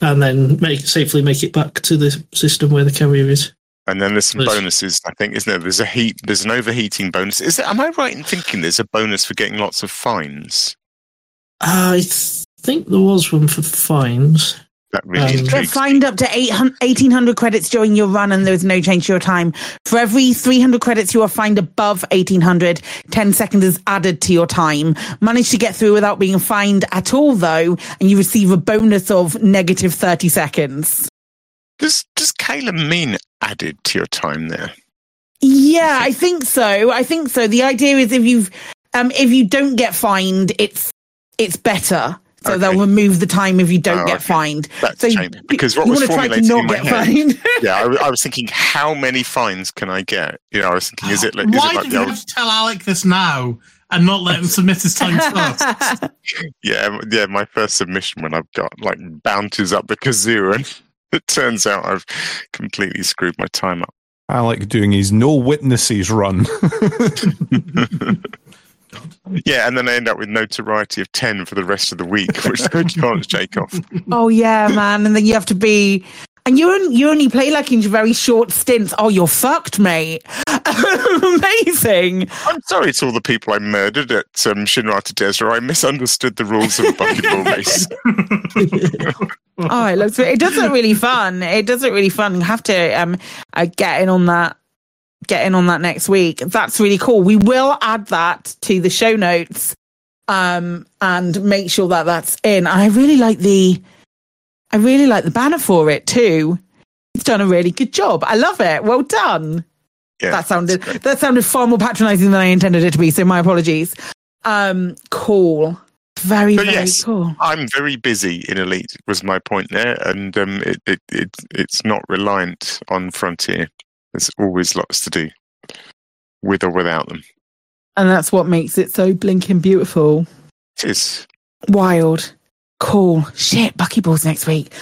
And then make safely make it back to the system where the carrier is. And then there's some There's- bonuses, I think, isn't there? There's a heat. There's an overheating bonus. Is there, am I right in thinking there's a bonus for getting lots of fines? I th- think there was one for fines. That really Um, intrigues. fined up to 800 1800 credits during your run and there's no change to your time. For every 300 credits you are fined above 1800, 10 seconds is added to your time. Manage to get through without being fined at all though, and you receive a bonus of negative 30 seconds. Does does Kayla mean added to your time there? Yeah, I think so. I think so. The idea is if you've um if you don't get fined, it's it's better. So they'll remove the time if you don't Oh, get okay. fined. That's so a you, because what you was want to try to not in my get head. fined. yeah, I, was- I was thinking, how many fines can I get? You know, I was thinking, is it like, is Why it like did the you old, have to tell Alec this now and not let him submit his time first? yeah, yeah, my first submission when I've got like bounties up the kazoo, and it turns out I've completely screwed my time up. Alec doing his no witnesses run. Yeah, and then I end up with notoriety of ten for the rest of the week, which I can't shake off. Oh yeah, man. And then you have to be and you only, you only play like in very short stints. Oh, you're fucked, mate. Amazing. I'm sorry to all the people I murdered at um, Shinrarta Dezhra. I misunderstood the rules of a Buckyball race. Oh, it looks it does look really fun. It does look really fun. You have to um uh, get in on that get in on that next week. That's really cool. We will add that to the show notes um and make sure that that's in. I really like the I really like the banner for it too. It's done a really good job. I love it. Well done. Yeah, that sounded that sounded far more patronizing than I intended it to be, so my apologies. Um cool. Very, But very yes, cool. I'm very busy in Elite. Was my point there, and um, it, it it it's not reliant on Frontier. There's always lots to do, with or without them. And that's what makes it so blinking beautiful. It is. Wild. Cool. Shit, buckyballs next week.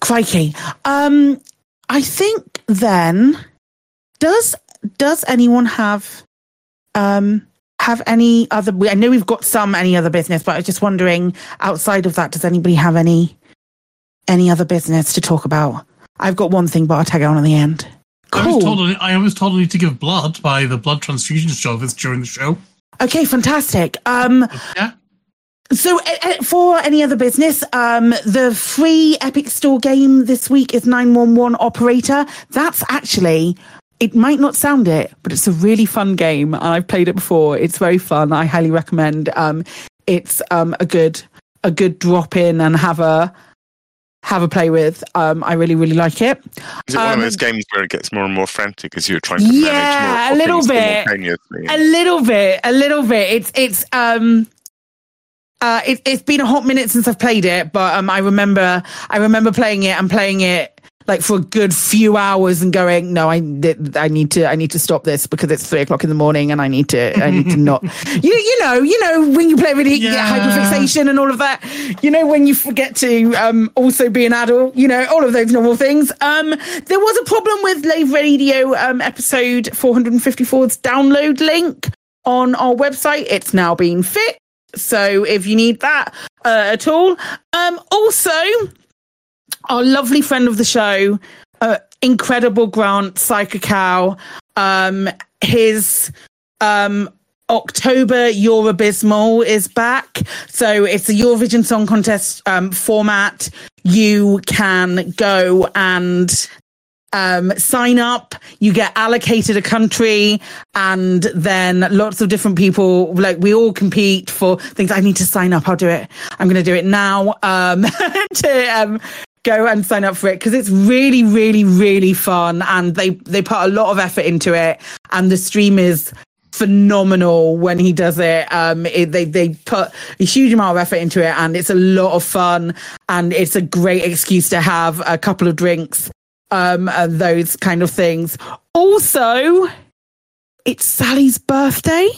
Crikey. Um I think then does does anyone have um have any other I know we've got some any other business, but I was just wondering outside of that, does anybody have any any other business to talk about? I've got one thing, but I'll tag on at the end. I was told I was told I need to give blood by the blood transfusion service during the show. Okay, fantastic. Um, yeah. So, uh, uh, for any other business, um, the free Epic Store game this week is 911 Operator. That's actually, it might not sound it, but it's a really fun game. And I've played it before. It's very fun. I highly recommend. Um, it's um, a good, a good drop in and have a, have a play with. Um, I really, really like it. Is it one of Um, those games where it gets more and more frantic as you're trying to Yeah, manage a more little bit. A little bit, a little bit. It's it's um uh it, it's been a hot minute since I've played it, but um I remember I remember playing it and playing it like for a good few hours and going, no, I I need to I need to stop this because it's three o'clock in the morning and I need to I need to not you you know you know when you play with get Yeah. hyperfixation and all of that. You know when you forget to um also be an adult. You know all of those normal things. Um, there was a problem with Lave Radio um episode 454's download link on our website. It's now been fixed. So if you need that uh, at all, um, also our lovely friend of the show, uh, incredible Grant Psychocow, um, his um, October Eurobismal is back. So it's a Eurovision Song Contest um, format. You can go and um, sign up. You get allocated a country, and then lots of different people. Like we all compete for things. I need to sign up. I'll do it. I'm going to do it now. Um, to um, go and sign up for it because it's really, really, really fun, and they they put a lot of effort into it, and the stream is phenomenal when he does it. Um, it, they they put a huge amount of effort into it, and it's a lot of fun, and it's a great excuse to have a couple of drinks, um, and those kind of things. Also, it's Sally's birthday.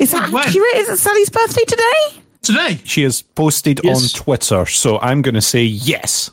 Is that When? accurate? Is it Sally's birthday today? Today. She has posted on Twitter, so I'm going to say yes.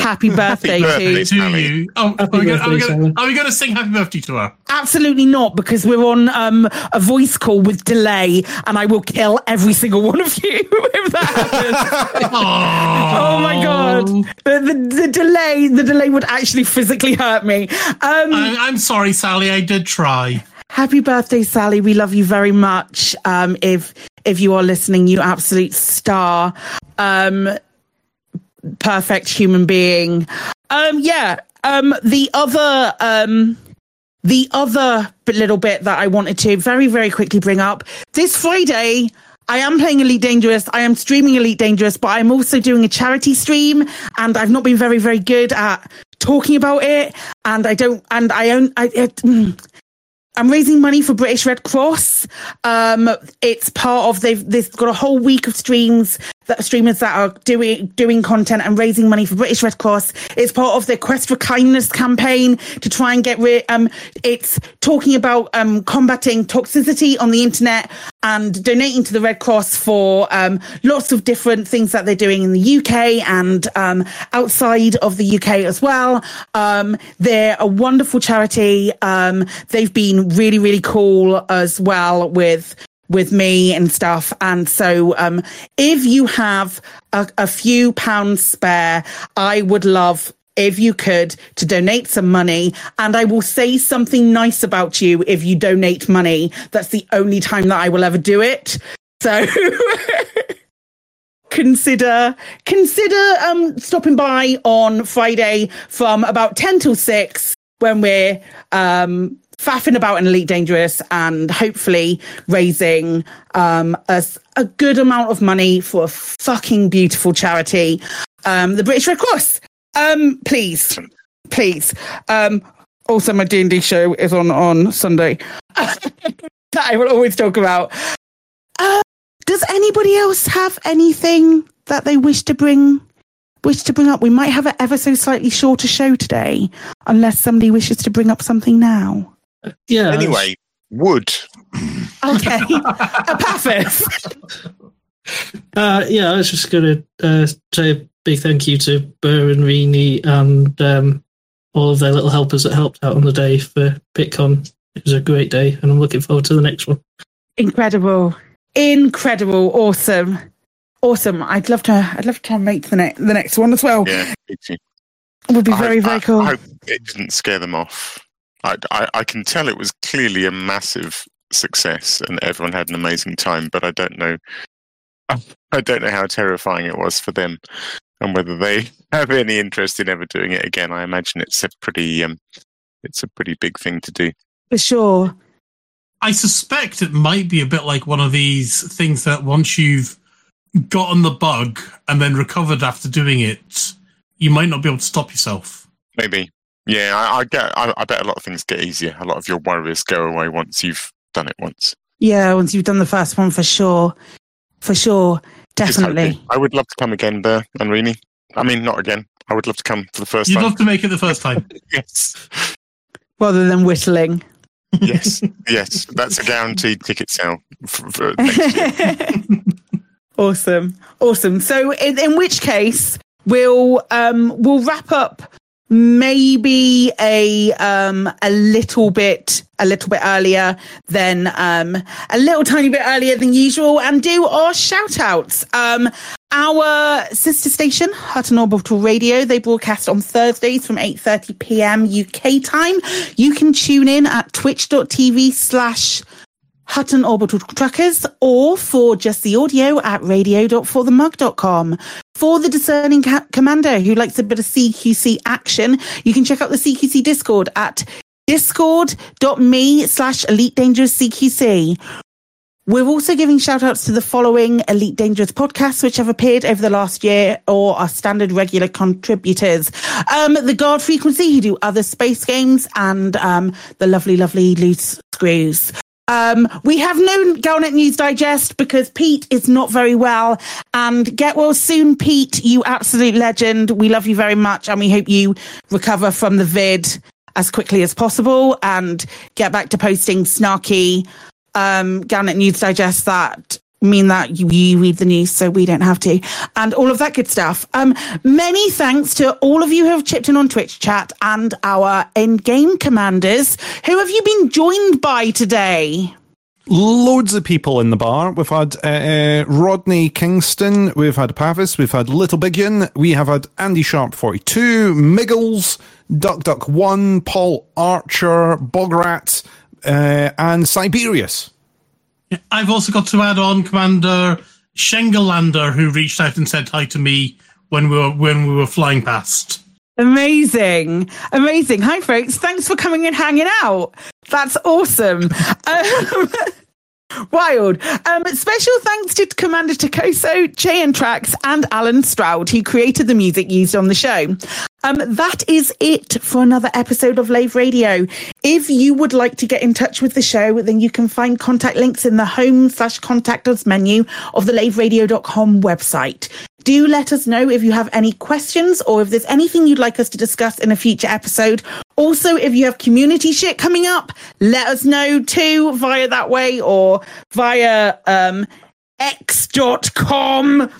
Happy birthday, to to you. Oh, are we, gonna, are, we gonna, are we gonna sing happy birthday to her? Absolutely not, because we're on um, a voice call with delay, and I will kill every single one of you if that happens. oh my god, the, the, the delay, the delay would actually physically hurt me. Um, I, I'm sorry, Sally. I did try. Happy birthday, Sally. We love you very much. Um, if if you are listening, you absolute star. Um, perfect human being. Um, yeah. Um, the other um, the other little bit that I wanted to very very quickly bring up this Friday. I am playing Elite Dangerous. I am streaming Elite Dangerous, but I'm also doing a charity stream, and I've not been very very good at talking about it. And I don't. And I own. I. It, mm, I'm raising money for British Red Cross. Um, it's part of they've they've got a whole week of streams that streamers that are doing doing content and raising money for British Red Cross. It's part of their Quest for Kindness campaign to try and get rid. Um, it's talking about um, combating toxicity on the internet and donating to the Red Cross for um, lots of different things that they're doing in the UK and um, outside of the UK as well. Um, they're a wonderful charity. Um, they've been really, really cool as well with with me and stuff. And so, um, if you have a, a few pounds spare, I would love if you could to donate some money and I will say something nice about you if you donate money. That's the only time that I will ever do it. So consider consider um stopping by on Friday from about 10 till 6 when we're um faffing about in Elite Dangerous and hopefully raising um us a good amount of money for a fucking beautiful charity. Um the British Red Cross. Um please. Please. Um also my D&D show is on on Sunday. that I will always talk about. Uh, does anybody else have anything that they wish to bring wish to bring up? We might have an ever so slightly shorter show today, unless somebody wishes to bring up something now. Yeah. Anyway, wood. Okay, Epaphras. Uh, yeah, I was just going to uh, say a big thank you to Burr and Rini and um, all of their little helpers that helped out on the day for PitCon. It was a great day, and I'm looking forward to the next one. Incredible, incredible, awesome, awesome. I'd love to. I'd love to try and make the next the next one as well. Yeah. It would be I very hope- very I- cool. I hope it didn't scare them off. I, I, I can tell it was clearly a massive success and everyone had an amazing time, but I don't know. I don't know how terrifying it was for them and whether they have any interest in ever doing it again. I imagine it's a pretty um, it's a pretty big thing to do. For sure. I suspect it might be a bit like one of these things that once you've gotten the bug and then recovered after doing it, you might not be able to stop yourself. Maybe. Yeah, I, I get. I, I bet a lot of things get easier. A lot of your worries go away once you've done it once. Yeah, once you've done the first one, for sure, for sure, definitely. I would love to come again, Burr and Rini. I mean, not again. I would love to come for the 1st You'd time. love to make it the first time. yes, Rather than whistling. yes, yes. That's a guaranteed ticket sale. For, for next year. Awesome, awesome. So, in, in which case, we'll um we'll wrap up maybe a um a little bit a little bit earlier than um a little tiny bit earlier than usual and do our shout outs um our sister station hutton orbital radio they broadcast on thursdays from 8.30 p.m uk time. You can tune in at twitch.tv slash Hutton Orbital Truckers, or for just the audio at radio.forthemug.com. For the discerning ca- commander who likes a bit of CQC action, you can check out the CQC Discord at discord.me slash Elite Dangerous CQC. We're also giving shout outs to the following Elite Dangerous podcasts, which have appeared over the last year or are standard regular contributors. Um, the Guard Frequency, who do other space games, and um, the lovely, lovely Loose Screws. Um, we have no Galnet News Digest because Pete is not very well. And get well soon, Pete. You absolute legend. We love you very much, and we hope you recover from the vid as quickly as possible and get back to posting snarky um, Galnet News Digest that mean that you, read the news so we don't have to and all of that good stuff um many thanks to all of you who have chipped in on twitch chat and our end game commanders who have you been joined by today Loads of people in the bar. We've had uh, uh, Rodney Kingston, we've had Pavis, we've had Little Biggin, we have had Andy Sharp 42, Miggles, Duck Duck 1, Paul Archer, Bograt, uh, and Siberius. I've also got to add on Commander Schengelander, who reached out and said hi to me when we were when we were flying past. Amazing. Amazing. Hi, folks. Thanks for coming and hanging out. That's awesome. Um, wild. Um, special thanks to Commander Takoso, Jay Trax, and Alan Stroud, who created the music used on the show. Um, that is it for another episode of Lave Radio. If you would like to get in touch with the show, then you can find contact links in the home slash contact us menu of the laveradio.com website. Do let us know if you have any questions or if there's anything you'd like us to discuss in a future episode. Also, if you have community shit coming up, let us know too via that way or via um, x.com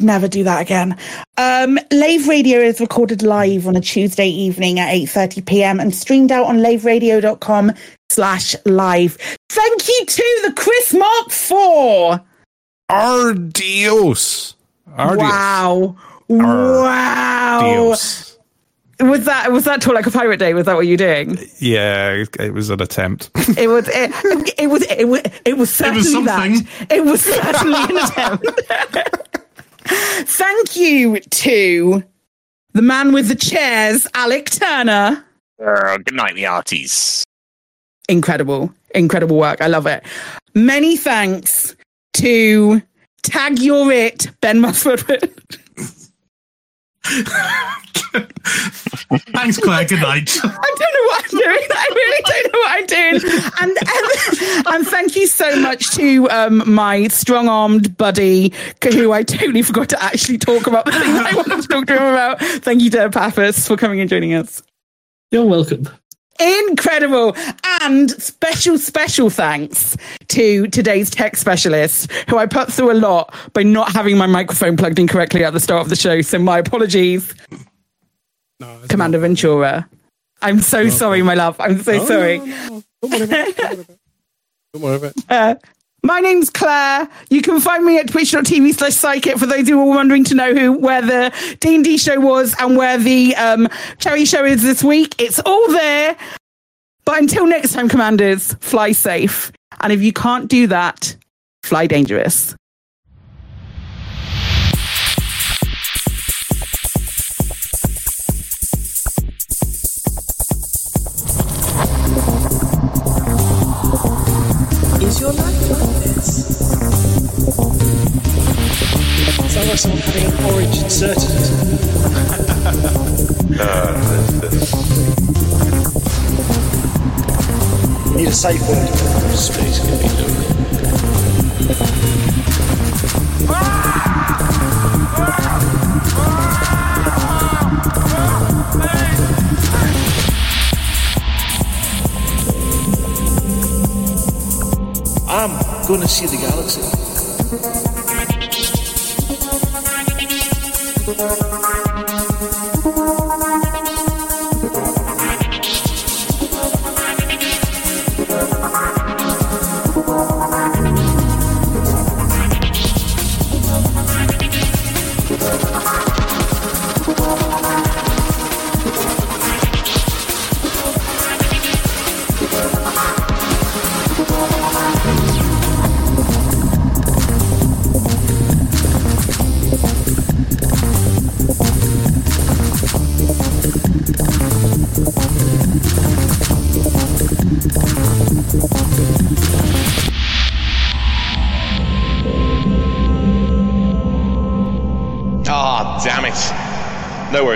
never do that again. Um, Lave Radio is recorded live on a Tuesday evening at 8.30 p.m. and streamed out on laveradio.com slash live. Thank you to the Chris Mark 4. Ardios. Ardios. Wow. Wow. Ardios. Was that was that talk like a pirate day? Was that what you're doing? Yeah, it, it was an attempt. It was it, it was it was it was certainly something. that. It was certainly an attempt. Thank you to the man with the chairs, Alec Turner. Uh, good night, the arties. Incredible, incredible work. I love it. Many thanks to Tag Your It, Ben Musford. Thanks, Claire. Good night. I don't know what I'm doing. I really don't know what I'm doing. And and, and thank you so much to um, my strong-armed buddy, who I totally forgot to actually talk about the things I wanted to talk to him about. Thank you, Epaphras, for coming and joining us. You're welcome. Incredible. And special, special thanks to today's tech specialist, who I put through a lot by not having my microphone plugged in correctly at the start of the show. So my apologies. Commander Ventura. I'm so sorry, my love. I'm so No, sorry. no, Don't worry about it. Don't worry about it. Uh, my name's Claire. You can find me at twitch.tv slash psychic for those who are wondering to know who where the D&D show was and where the um, charity show is this week. It's all there. But until next time, commanders, fly safe. And if you can't do that, fly dangerous. Is your life like this? Sounds like someone having an orange inserted. We need a safe word. Space can be done. I'm gonna see the galaxy.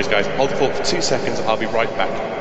Guys. Hold the fort for two seconds. I'll be right back.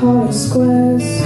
Hollow squares